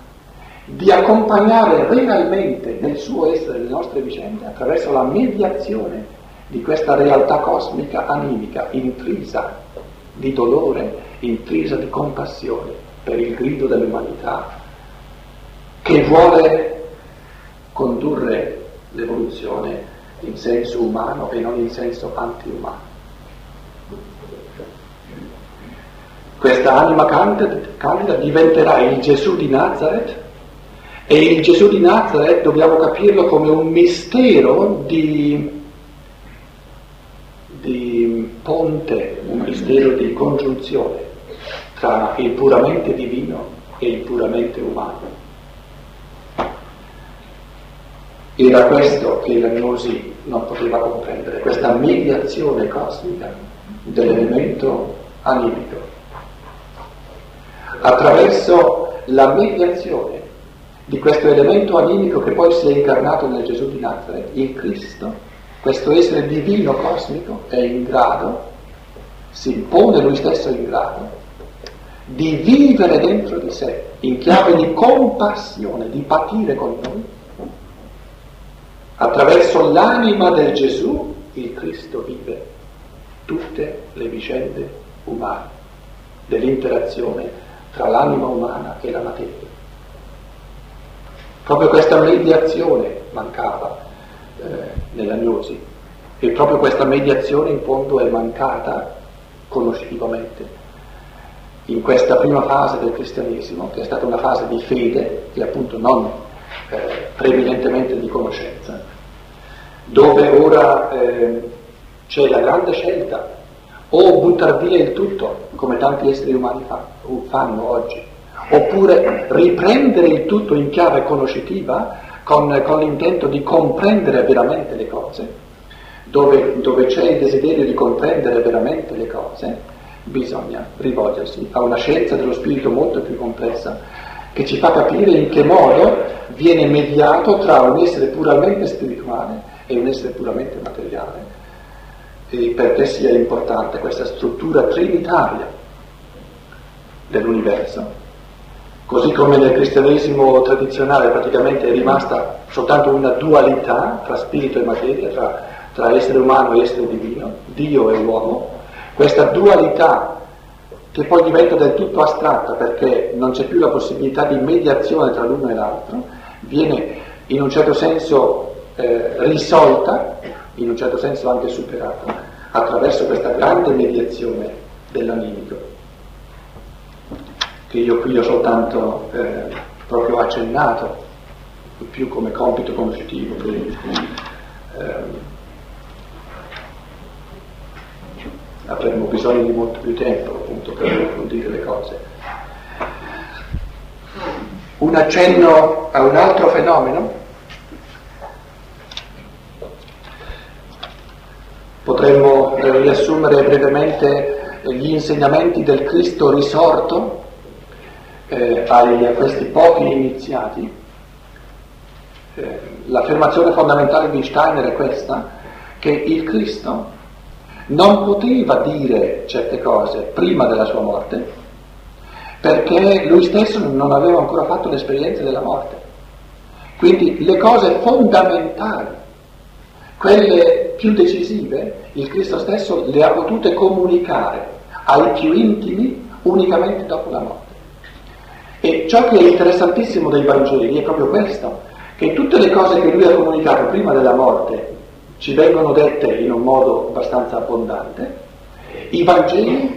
[SPEAKER 2] di accompagnare realmente nel suo essere le nostre vicende attraverso la mediazione di questa realtà cosmica animica, intrisa di dolore, intrisa di compassione per il grido dell'umanità che vuole condurre l'evoluzione in senso umano e non in senso antiumano. Questa anima candida diventerà il Gesù di Nazareth e il Gesù di Nazareth dobbiamo capirlo come un mistero di, di ponte, un mistero di congiunzione tra il puramente divino e il puramente umano. Era questo che la Gnosi non poteva comprendere, questa mediazione cosmica dell'elemento animico. Attraverso la mediazione di questo elemento animico che poi si è incarnato nel Gesù di Nazareth, il Cristo, questo essere divino cosmico è in grado, si pone lui stesso in grado di vivere dentro di sé in chiave di compassione, di patire con noi. Attraverso l'anima del Gesù il Cristo vive tutte le vicende umane, dell'interazione tra l'anima umana e la materia. Proprio questa mediazione mancava eh, nella gnosi e proprio questa mediazione in fondo è mancata conoscitivamente in questa prima fase del cristianesimo, che è stata una fase di fede e appunto non eh, di conoscenza, dove ora eh, c'è la grande scelta o buttare via il tutto, come tanti esseri umani fa, fanno oggi, oppure riprendere il tutto in chiave conoscitiva con, con l'intento di comprendere veramente le cose, dove, dove c'è il desiderio di comprendere veramente le cose, bisogna rivolgersi a una scienza dello spirito molto più complessa, che ci fa capire in che modo viene mediato tra un essere puramente spirituale e un essere puramente materiale, e perché sia importante questa struttura trinitaria dell'universo. Così come nel cristianesimo tradizionale praticamente è rimasta soltanto una dualità tra spirito e materia, tra, tra essere umano e essere divino, Dio e uomo, questa dualità che poi diventa del tutto astratta perché non c'è più la possibilità di mediazione tra l'uno e l'altro, viene in un certo senso eh, risolta, in un certo senso anche superata, attraverso questa grande mediazione dell'animico che io qui ho soltanto eh, proprio accennato più come compito conoscitivo. Quindi, ehm, avremmo bisogno di molto più tempo appunto per approfondire le cose. Un accenno a un altro fenomeno Potremmo eh, riassumere brevemente gli insegnamenti del Cristo risorto eh, a questi pochi iniziati. Eh, l'affermazione fondamentale di Steiner è questa, che il Cristo non poteva dire certe cose prima della sua morte, perché lui stesso non aveva ancora fatto l'esperienza della morte. Quindi le cose fondamentali quelle più decisive, il Cristo stesso le ha potute comunicare ai più intimi unicamente dopo la morte. E ciò che è interessantissimo dei Vangeli è proprio questo, che tutte le cose che lui ha comunicato prima della morte ci vengono dette in un modo abbastanza abbondante, i Vangeli,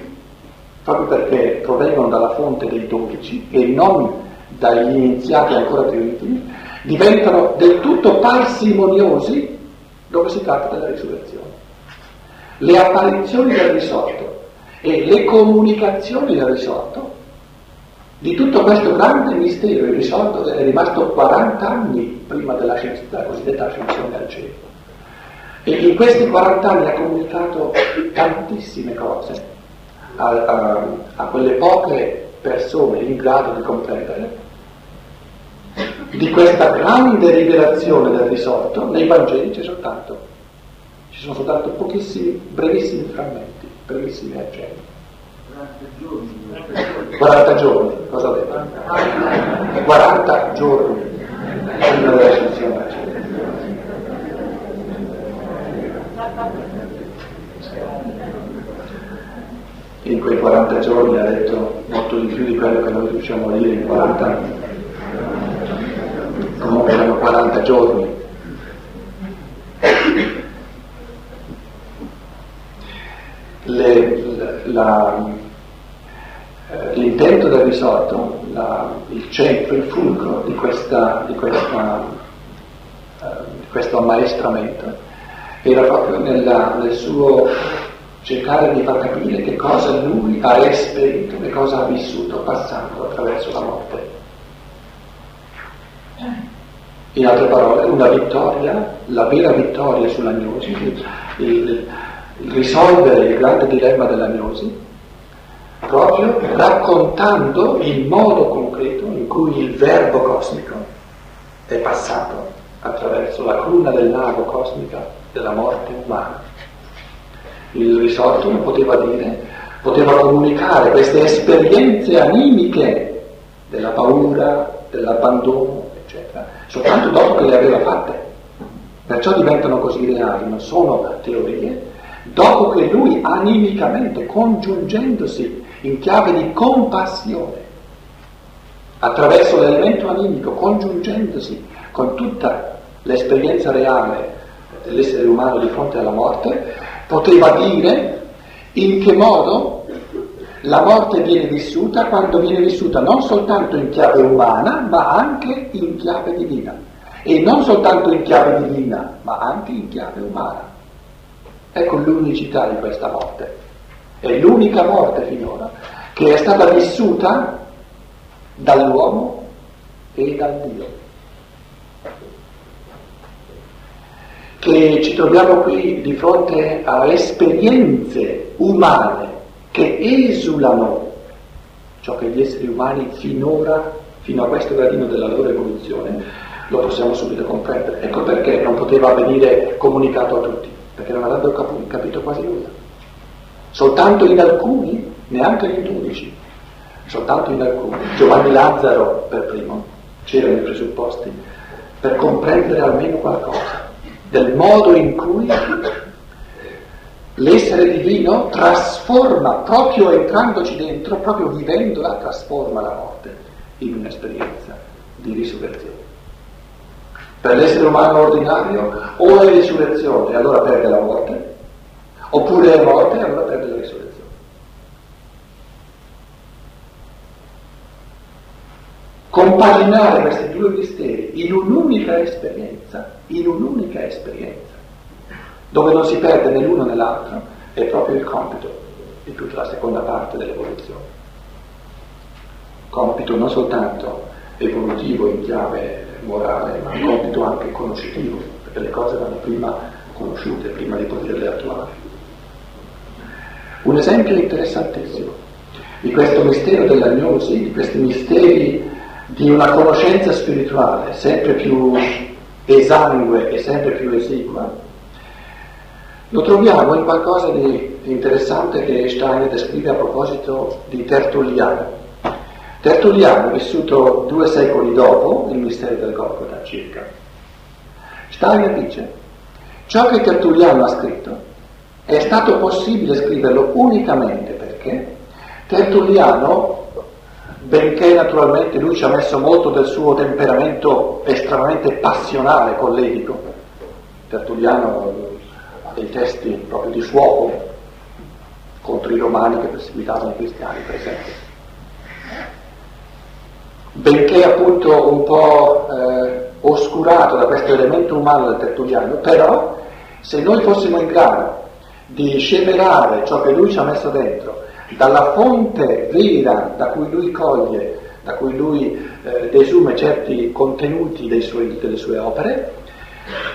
[SPEAKER 2] proprio perché provengono dalla fonte dei dodici e non dagli iniziati ancora più intimi, diventano del tutto parsimoniosi dove si tratta della risurrezione. Le apparizioni del risorto e le comunicazioni del risorto, di tutto questo grande mistero, il risorto è rimasto 40 anni prima della, della cosiddetta ascensione al cielo. E in questi 40 anni ha comunicato tantissime cose a, a, a quelle poche persone in grado di comprendere di questa grande rivelazione del risorto, nei Vangeli c'è soltanto, ci sono soltanto pochissimi, brevissimi frammenti, brevissimi accenni. 40 giorni, cosa ho detto? 40 giorni. Prima dell'ascensione al cielo. In quei 40 giorni ha detto molto di più di quello che noi riusciamo a dire in 40 anni comunque erano 40 giorni. Le, la, eh, l'intento del risorto, la, il centro, il fulcro di, questa, di, questa, uh, di questo ammaestramento era proprio nella, nel suo cercare di far capire che cosa lui ha esperito, che cosa ha vissuto passando attraverso la morte. In altre parole, una vittoria, la vera vittoria sull'agnosi, il, il, risolvere il grande dilemma dell'agnosi, proprio raccontando il modo concreto in cui il verbo cosmico è passato attraverso la cruna del lago cosmica della morte umana. Il risorto non poteva dire, poteva comunicare queste esperienze animiche della paura, dell'abbandono, eccetera, soltanto dopo che le aveva fatte. Perciò diventano così reali, non sono teorie, dopo che lui animicamente, congiungendosi in chiave di compassione, attraverso l'elemento animico, congiungendosi con tutta l'esperienza reale dell'essere umano di fronte alla morte, poteva dire in che modo la morte viene vissuta quando viene vissuta non soltanto in chiave umana, ma anche in chiave divina. E non soltanto in chiave divina, ma anche in chiave umana. Ecco l'unicità di questa morte. È l'unica morte finora che è stata vissuta dall'uomo e dal Dio. Che ci troviamo qui di fronte a esperienze umane che esulano ciò che gli esseri umani finora, fino a questo gradino della loro evoluzione, lo possiamo subito comprendere. Ecco perché non poteva venire comunicato a tutti, perché non avrebbero capito quasi nulla. Soltanto in alcuni, neanche in dodici, soltanto in alcuni, Giovanni Lazzaro per primo, c'erano i presupposti, per comprendere almeno qualcosa del modo in cui L'essere divino trasforma, proprio entrandoci dentro, proprio vivendola, trasforma la morte in un'esperienza di risurrezione. Per l'essere umano ordinario o è risurrezione e allora perde la morte, oppure è morte e allora perde la risurrezione. Compaginare questi due misteri in un'unica esperienza, in un'unica esperienza, dove non si perde né l'uno né l'altro, è proprio il compito di tutta la seconda parte dell'evoluzione. Compito non soltanto evolutivo in chiave morale, ma compito anche conoscitivo, perché le cose vanno prima conosciute, prima di poterle attuare. Un esempio interessantissimo di questo mistero dell'agnosi, di questi misteri di una conoscenza spirituale sempre più esangue e sempre più esigua, lo troviamo in qualcosa di interessante che Steiner descrive a proposito di Tertulliano. Tertulliano, vissuto due secoli dopo il mistero del Golgotha circa, Steiner dice, ciò che Tertulliano ha scritto è stato possibile scriverlo unicamente perché Tertulliano, benché naturalmente lui ci ha messo molto del suo temperamento estremamente passionale, colletico, Tertulliano ha dei testi proprio di fuoco contro i romani che perseguitavano i cristiani, per esempio. Benché appunto un po' eh, oscurato da questo elemento umano del Tertulliano, però se noi fossimo in grado di sceverare ciò che lui ci ha messo dentro, dalla fonte vera da cui lui coglie, da cui lui eh, desume certi contenuti suoi, delle sue opere,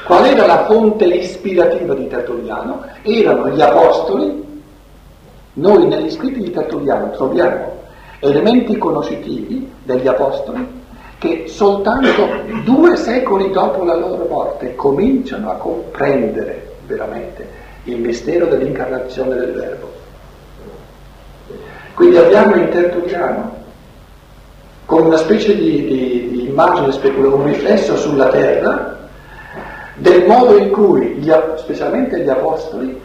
[SPEAKER 2] qual era la fonte ispirativa di Tertulliano? Erano gli apostoli. Noi negli scritti di Tertulliano troviamo elementi conoscitivi degli apostoli che soltanto due secoli dopo la loro morte cominciano a comprendere veramente il mistero dell'incarnazione del Verbo. Quindi abbiamo in Tertulliano come una specie di, di, di immagine speculativa, un riflesso sulla terra del modo in cui, gli, specialmente gli apostoli,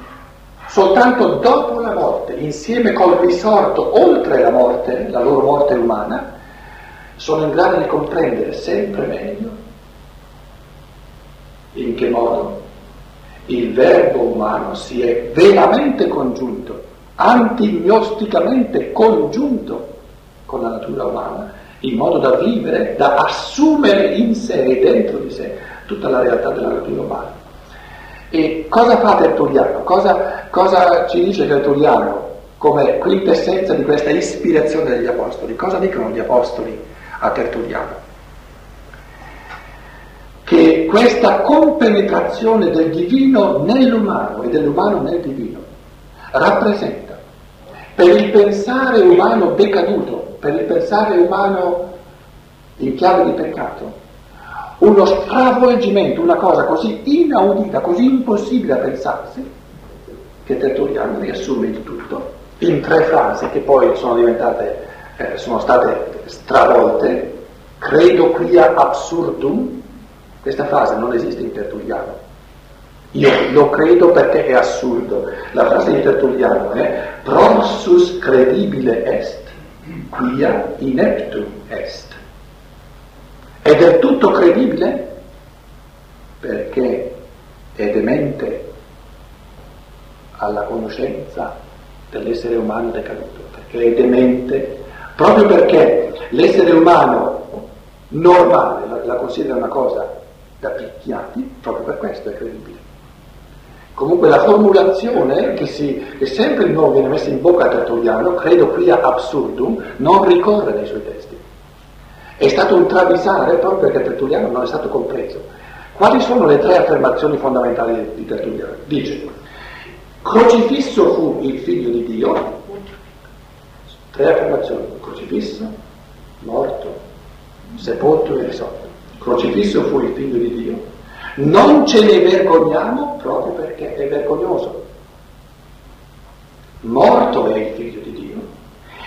[SPEAKER 2] soltanto dopo la morte, insieme col risorto oltre la morte, la loro morte umana, sono in grado di comprendere sempre meglio in che modo il verbo umano si è veramente congiunto, antignosticamente congiunto con la natura umana, in modo da vivere, da assumere in sé e dentro di sé tutta la realtà della natura umana. E cosa fa Tertulliano? Cosa, cosa ci dice Tertulliano come quintessenza di questa ispirazione degli apostoli? Cosa dicono gli apostoli a Tertulliano? che questa compenetrazione del divino nell'umano e dell'umano nel divino rappresenta per il pensare umano decaduto, per il pensare umano in chiave di peccato, uno stravolgimento, una cosa così inaudita, così impossibile a pensarsi, che Tertulliano riassume il tutto in tre frasi che poi sono diventate, eh, sono state stravolte, credo quia absurdum, questa frase non esiste in Tertulliano. Io lo credo perché è assurdo. La frase di Tertulliano è prossus credibile est, quia ineptum est. È del tutto credibile perché è demente alla conoscenza dell'essere umano decaduto, perché è demente proprio perché l'essere umano normale la, la considera una cosa da picchiati, proprio per questo è credibile. Comunque la formulazione che, si, che sempre di nuovo viene messa in bocca a Tertulliano, credo qui a absurdum, non ricorre nei suoi testi. È stato un travisare proprio perché Tertulliano non è stato compreso. Quali sono le tre affermazioni fondamentali di Tertulliano? Dice, crocifisso fu il figlio di Dio, tre affermazioni, crocifisso, morto, sepolto e risorto crocifisso fu il figlio di Dio, non ce ne vergogniamo proprio perché è vergognoso. Morto è il figlio di Dio,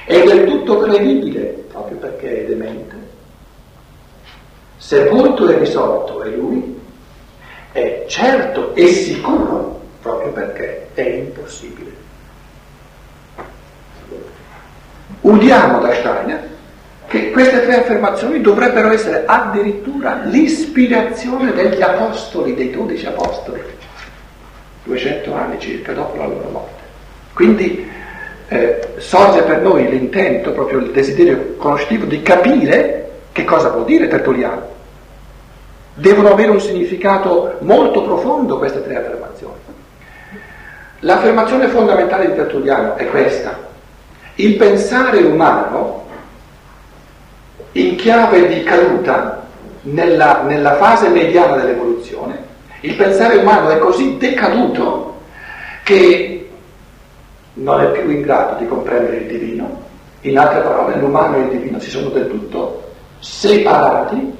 [SPEAKER 2] è del tutto credibile proprio perché è demente. Sepolto e risorto è lui, è certo e sicuro proprio perché è impossibile. Udiamo da Steiner che queste tre affermazioni dovrebbero essere addirittura l'ispirazione degli apostoli, dei dodici apostoli, 200 anni circa dopo la loro morte. Quindi eh, sorge per noi l'intento, proprio il desiderio conoscitivo di capire Che cosa vuol dire Tertulliano? Devono avere un significato molto profondo queste tre affermazioni. L'affermazione fondamentale di Tertulliano è questa. Il pensare umano, in chiave di caduta nella, nella fase mediana dell'evoluzione, il pensare umano è così decaduto che non è più in grado di comprendere il divino. In altre parole, l'umano e il divino si sono del tutto separati,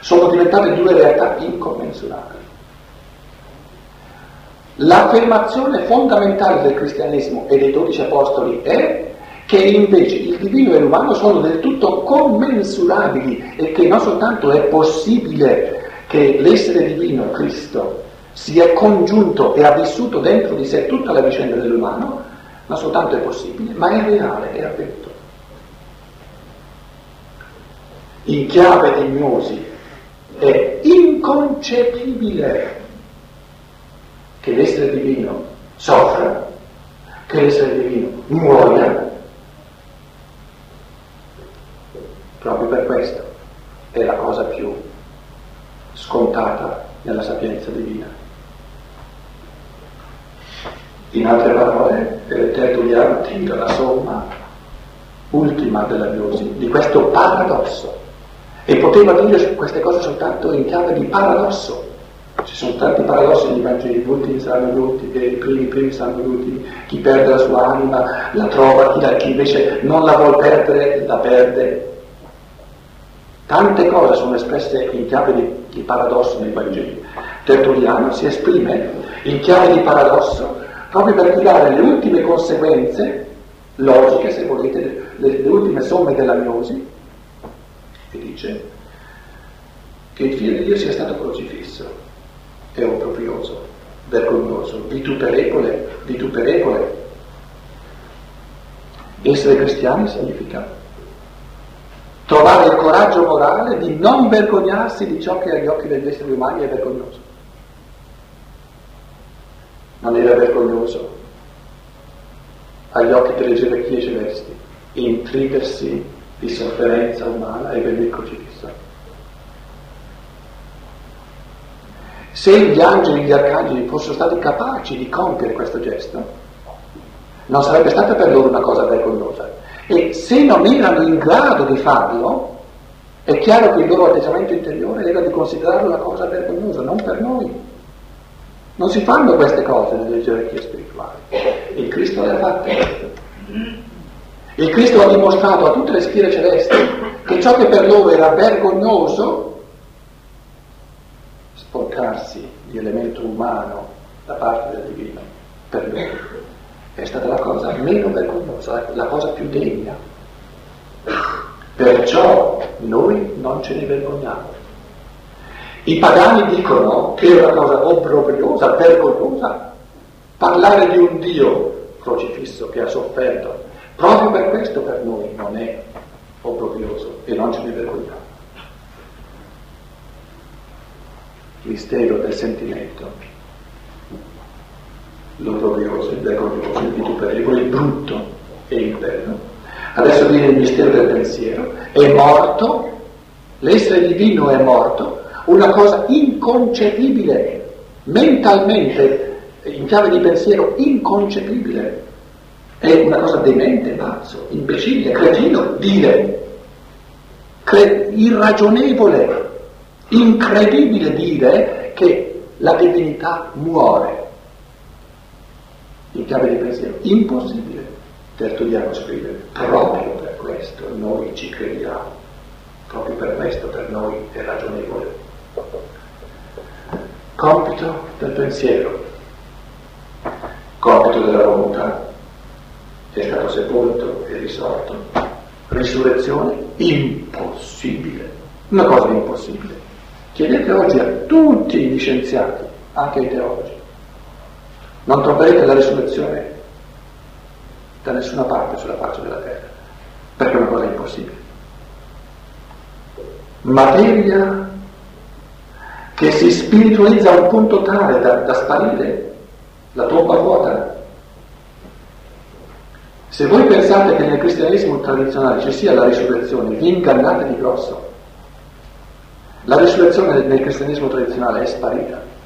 [SPEAKER 2] sono diventate due realtà incommensurabili. L'affermazione fondamentale del cristianesimo e dei dodici apostoli è che invece il divino e l'umano sono del tutto commensurabili e che non soltanto è possibile che l'essere divino, Cristo, si è congiunto e ha vissuto dentro di sé tutta la vicenda dell'umano, ma soltanto è possibile, ma è reale, è avvenuto. In chiave di gnosi è inconcepibile che l'essere divino soffra, che l'essere divino muoia, proprio per questo è la cosa più scontata nella sapienza divina. In altre parole, Tertulliano tira la somma ultima della gnosi di questo paradosso e poteva dire queste cose soltanto in chiave di paradosso. Ci sono tanti paradossi nei Vangeli, gli ultimi saranno gli ultimi, i primi, i primi saranno gli ultimi, chi perde la sua anima la trova, chi, invece non la vuole perdere la perde. Tante cose sono espresse in chiave di, di paradosso nei Vangeli. Tertulliano si esprime in chiave di paradosso proprio per tirare le ultime conseguenze logiche, se volete, le, le ultime somme della gnosi, e dice che il figlio di Dio sia stato crocifisso, è obbrobrioso, vergognoso, vituperevole, vituperevole. Essere cristiani significa trovare il coraggio morale di non vergognarsi di ciò che agli occhi degli esseri umani è vergognoso non era vergognoso agli occhi delle gerarchie celesti intridersi di sofferenza umana e venire crocifisso. Se gli angeli e gli arcangeli fossero stati capaci di compiere questo gesto, non sarebbe stata per loro una cosa vergognosa. E se non erano in grado di farlo, è chiaro che il loro atteggiamento interiore era di considerarlo una cosa vergognosa, non per noi. Non si fanno queste cose nelle gerarchie spirituali. Il Cristo le ha fatte. Il Cristo ha dimostrato a tutte le schiere celesti che ciò che per loro era vergognoso, sporcarsi di elemento umano da parte del divino, per loro è stata la cosa meno vergognosa, la cosa più degna. Perciò noi non ce ne vergogniamo. I pagani dicono che è una cosa obbrobriosa, vergognosa, parlare di un Dio crocifisso che ha sofferto. Proprio per questo per noi non è obbrobrioso e non ce ne vergogniamo. Mistero del sentimento, l'obbrobrioso, il vergognoso, il vituperevole, il brutto e bello. Adesso viene il mistero del pensiero. È morto, l'essere divino è morto, una cosa inconcepibile, mentalmente, in chiave di pensiero, inconcepibile. È una cosa demente, pazzo, imbecille, cretino, dire, cre- irragionevole, incredibile dire che la divinità muore. In chiave di pensiero, impossibile. Tertulliano scrive, proprio per questo noi ci crediamo, proprio per questo per noi è ragionevole. Compito del pensiero, compito della volontà, è stato sepolto e risorto. Risurrezione impossibile, una cosa impossibile. Chiedete oggi a tutti gli scienziati, anche ai teologi, non troverete la risurrezione da nessuna parte sulla faccia della terra, perché è una cosa impossibile. Materia che si spiritualizza a un punto tale da, da sparire, la tomba vuota. Se voi pensate che nel cristianesimo tradizionale ci sia la risurrezione, vi ingannate di grosso. La risurrezione nel cristianesimo tradizionale è sparita.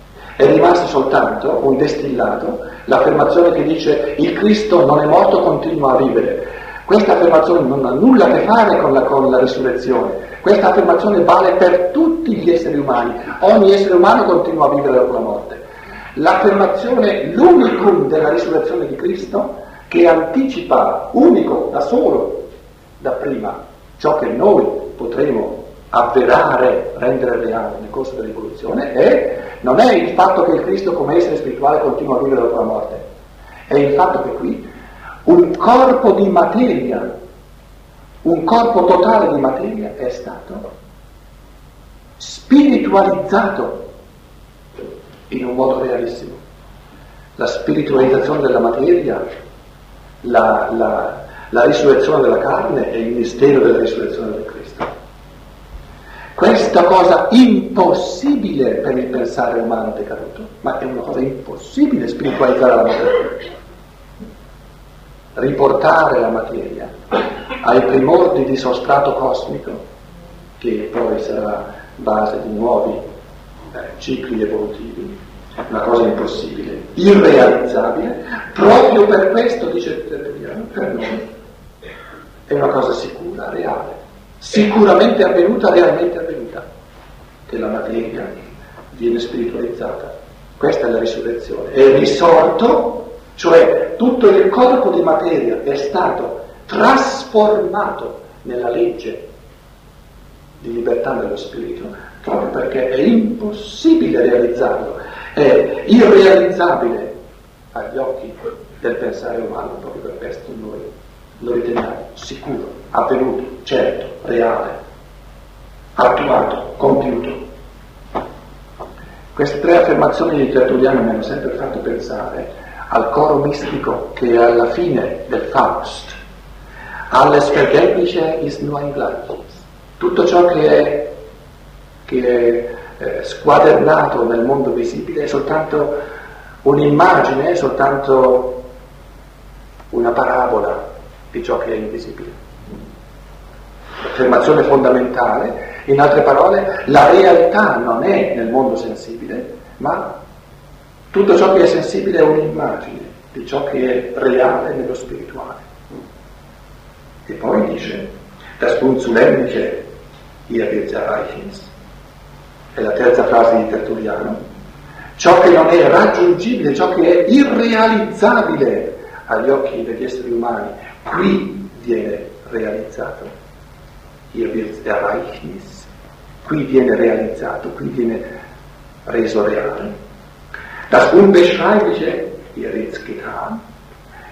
[SPEAKER 2] È rimasto soltanto un destillato, l'affermazione che dice il Cristo non è morto, continua a vivere. Questa affermazione non ha nulla a che fare con la, con la risurrezione. Questa affermazione vale per tutti gli esseri umani. Ogni essere umano continua a vivere dopo la morte. L'affermazione, l'unicum della risurrezione di Cristo, che anticipa unico da solo, da prima, ciò che noi potremo avverare, rendere reale nel corso dell'evoluzione, è, non è il fatto che il Cristo come essere spirituale continua a vivere dopo la morte, è il fatto che qui un corpo di materia, un corpo totale di materia è stato spiritualizzato in un modo realissimo. La spiritualizzazione della materia, la, la, la risurrezione della carne è il mistero della risurrezione del Cristo. Questa cosa impossibile per il pensare umano decaduto, ma è una cosa impossibile spiritualizzare la materia. Riportare la materia ai primordi di sostrato cosmico, che poi sarà base di nuovi eh, cicli evolutivi, una cosa impossibile, irrealizzabile, proprio per questo, dice Tertulliano, per noi è una cosa sicura, reale sicuramente avvenuta, realmente avvenuta, che la materia viene spiritualizzata. Questa è la risurrezione. È risorto, cioè tutto il corpo di materia è stato trasformato nella legge di libertà dello spirito, proprio perché è impossibile realizzarlo, è irrealizzabile agli occhi del pensare umano, proprio per questo noi lo riteniamo sicuro, avvenuto, certo, reale, attuato, compiuto. Queste tre affermazioni di Tertulliano mi hanno sempre fatto pensare al coro mistico che è alla fine del Faust. Alles Vergängliche ist nur ein Gleichnis. Tutto ciò che è, che è eh, squadernato nel mondo visibile è soltanto un'immagine, è soltanto una parabola di ciò che è invisibile. Affermazione fondamentale, in altre parole, la realtà non è nel mondo sensibile, ma tutto ciò che è sensibile è un'immagine di ciò che è reale nello spirituale. E poi dice, das Unzulängliche ihr wird erreichens, è la terza frase di Tertulliano, ciò che non è raggiungibile, ciò che è irrealizzabile agli occhi degli esseri umani, qui viene realizzato. Ihr wird Erreichnis. Qui viene realizzato, qui viene reso reale. Das Unbeschreibliche, ihr wird's getan.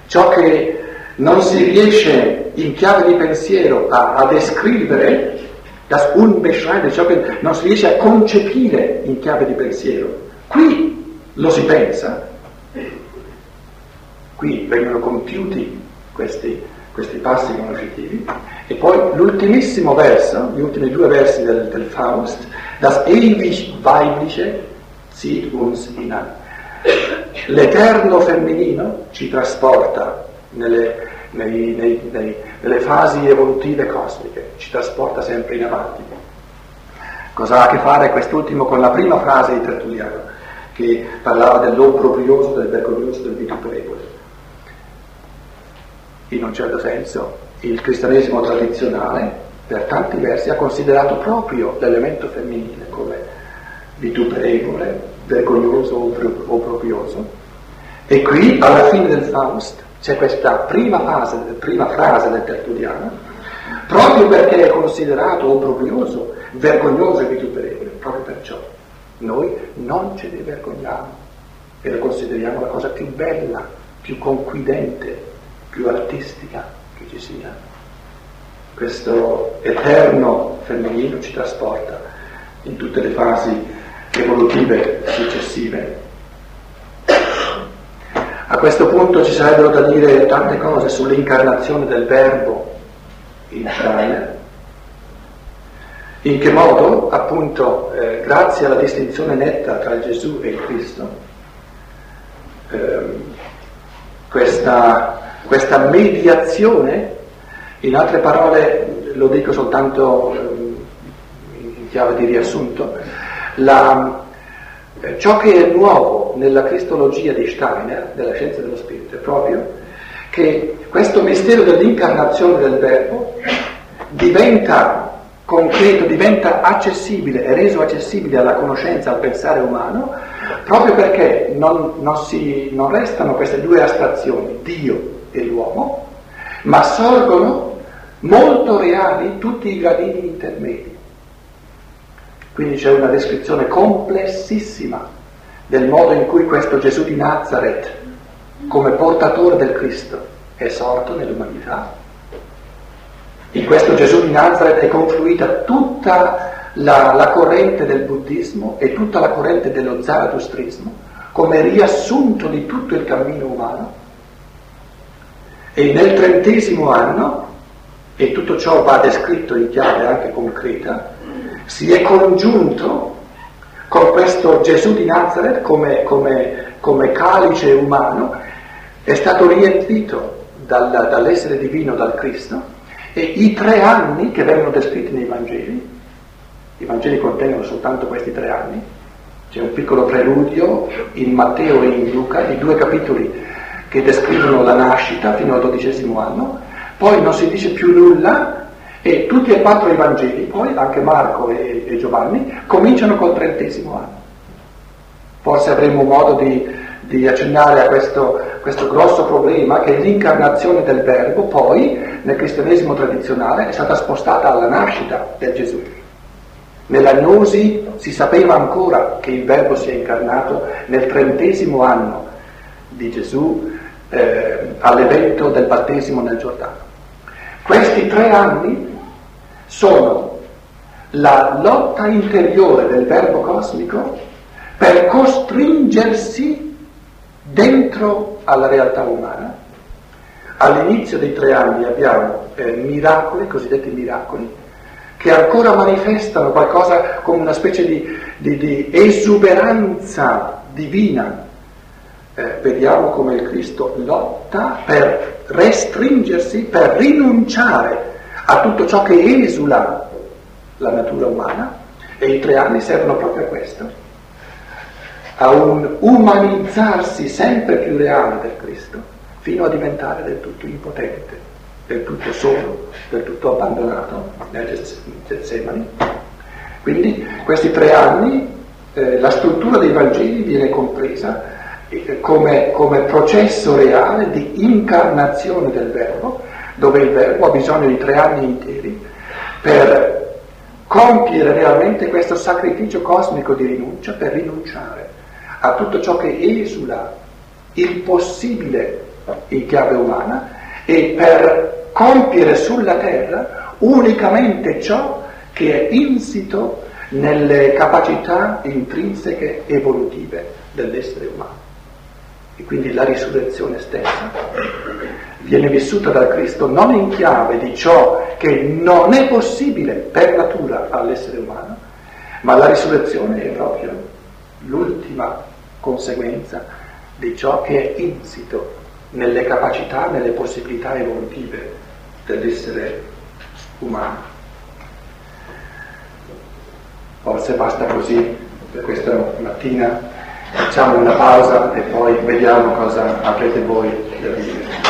[SPEAKER 2] Ciò che non si riesce in chiave di pensiero a, a descrivere, das Unbeschreibliche, ciò che non si riesce a concepire in chiave di pensiero, qui lo si pensa, qui vengono compiuti questi, questi passi conoscitivi. E poi l'ultimissimo verso, gli ultimi due versi del, del Faust, das ewig weibliche zieht uns hinein. L'eterno femminino ci trasporta nelle, nei, nei, nei, nelle fasi evolutive cosmiche, ci trasporta sempre in avanti. Cosa ha a che fare quest'ultimo con la prima frase di Tertulliano, che parlava dell'obbrobrioso, del vergognoso, del vituperevole? In un certo senso il cristianesimo tradizionale per tanti versi ha considerato proprio l'elemento femminile come vituperevole, vergognoso o proprioso. E qui alla fine del Faust c'è questa prima, fase, prima frase del Tertulliano, proprio perché è considerato obbrobrioso, vergognoso e vituperevole, proprio perciò noi non ce ne vergogniamo e lo consideriamo la cosa più bella, più conquidente, più artistica che ci sia. Questo eterno femminile ci trasporta in tutte le fasi evolutive successive. A questo punto ci sarebbero da dire tante cose sull'incarnazione del Verbo in Israele. In che modo, appunto, eh, grazie alla distinzione netta tra Gesù e il Cristo, eh, questa questa mediazione, in altre parole lo dico soltanto ehm, in chiave di riassunto, la, ciò che è nuovo nella cristologia di Steiner, della scienza dello spirito, è proprio che questo mistero dell'incarnazione del Verbo diventa concreto, diventa accessibile, è reso accessibile alla conoscenza, al pensare umano, proprio perché non, non, si, non restano queste due astrazioni, Dio e l'uomo, ma sorgono molto reali tutti i gradini intermedi. Quindi c'è una descrizione complessissima del modo in cui questo Gesù di Nazareth, come portatore del Cristo, è sorto nell'umanità. In questo Gesù di Nazareth è confluita tutta la, la corrente del buddismo e tutta la corrente dello zaratustrismo come riassunto di tutto il cammino umano. E nel trentesimo anno, e tutto ciò va descritto in chiave anche concreta, si è congiunto con questo Gesù di Nazareth come, come, come calice umano, è stato riempito dal, dall'essere divino, dal Cristo, e i tre anni che vengono descritti nei Vangeli, i Vangeli contengono soltanto questi tre anni, c'è un piccolo preludio in Matteo e in Luca, i due capitoli che descrivono la nascita fino al dodicesimo anno, poi non si dice più nulla e tutti e quattro i Vangeli, poi anche Marco e, e Giovanni, cominciano col trentesimo anno. Forse avremo modo di, di accennare a questo, questo, grosso problema che l'incarnazione del Verbo poi nel cristianesimo tradizionale è stata spostata alla nascita del Gesù. Nella Gnosi si sapeva ancora che il Verbo si è incarnato nel trentesimo anno di Gesù eh, all'evento del battesimo nel Giordano. Questi tre anni sono la lotta interiore del verbo cosmico per costringersi dentro alla realtà umana. All'inizio dei tre anni abbiamo eh, miracoli, cosiddetti miracoli, che ancora manifestano qualcosa come una specie di, di, di esuberanza divina. Eh, vediamo come il Cristo lotta per restringersi, per rinunciare a tutto ciò che esula la natura umana e i tre anni servono proprio a questo, a un umanizzarsi sempre più reale del Cristo, fino a diventare del tutto impotente, del tutto solo, del tutto abbandonato nel Getsemani. Quindi questi tre anni eh, la struttura dei Vangeli viene compresa come, come processo reale di incarnazione del Verbo, dove il Verbo ha bisogno di tre anni interi per compiere realmente questo sacrificio cosmico di rinuncia, per rinunciare a tutto ciò che esula il possibile in chiave umana e per compiere sulla terra unicamente ciò che è insito nelle capacità intrinseche evolutive dell'essere umano e quindi la risurrezione stessa, viene vissuta dal Cristo non in chiave di ciò che non è possibile per natura all'essere umano, ma la risurrezione è proprio l'ultima conseguenza di ciò che è insito nelle capacità, nelle possibilità evolutive dell'essere umano. Forse basta così per questa mattina Facciamo una pausa e poi vediamo cosa avrete voi da dire.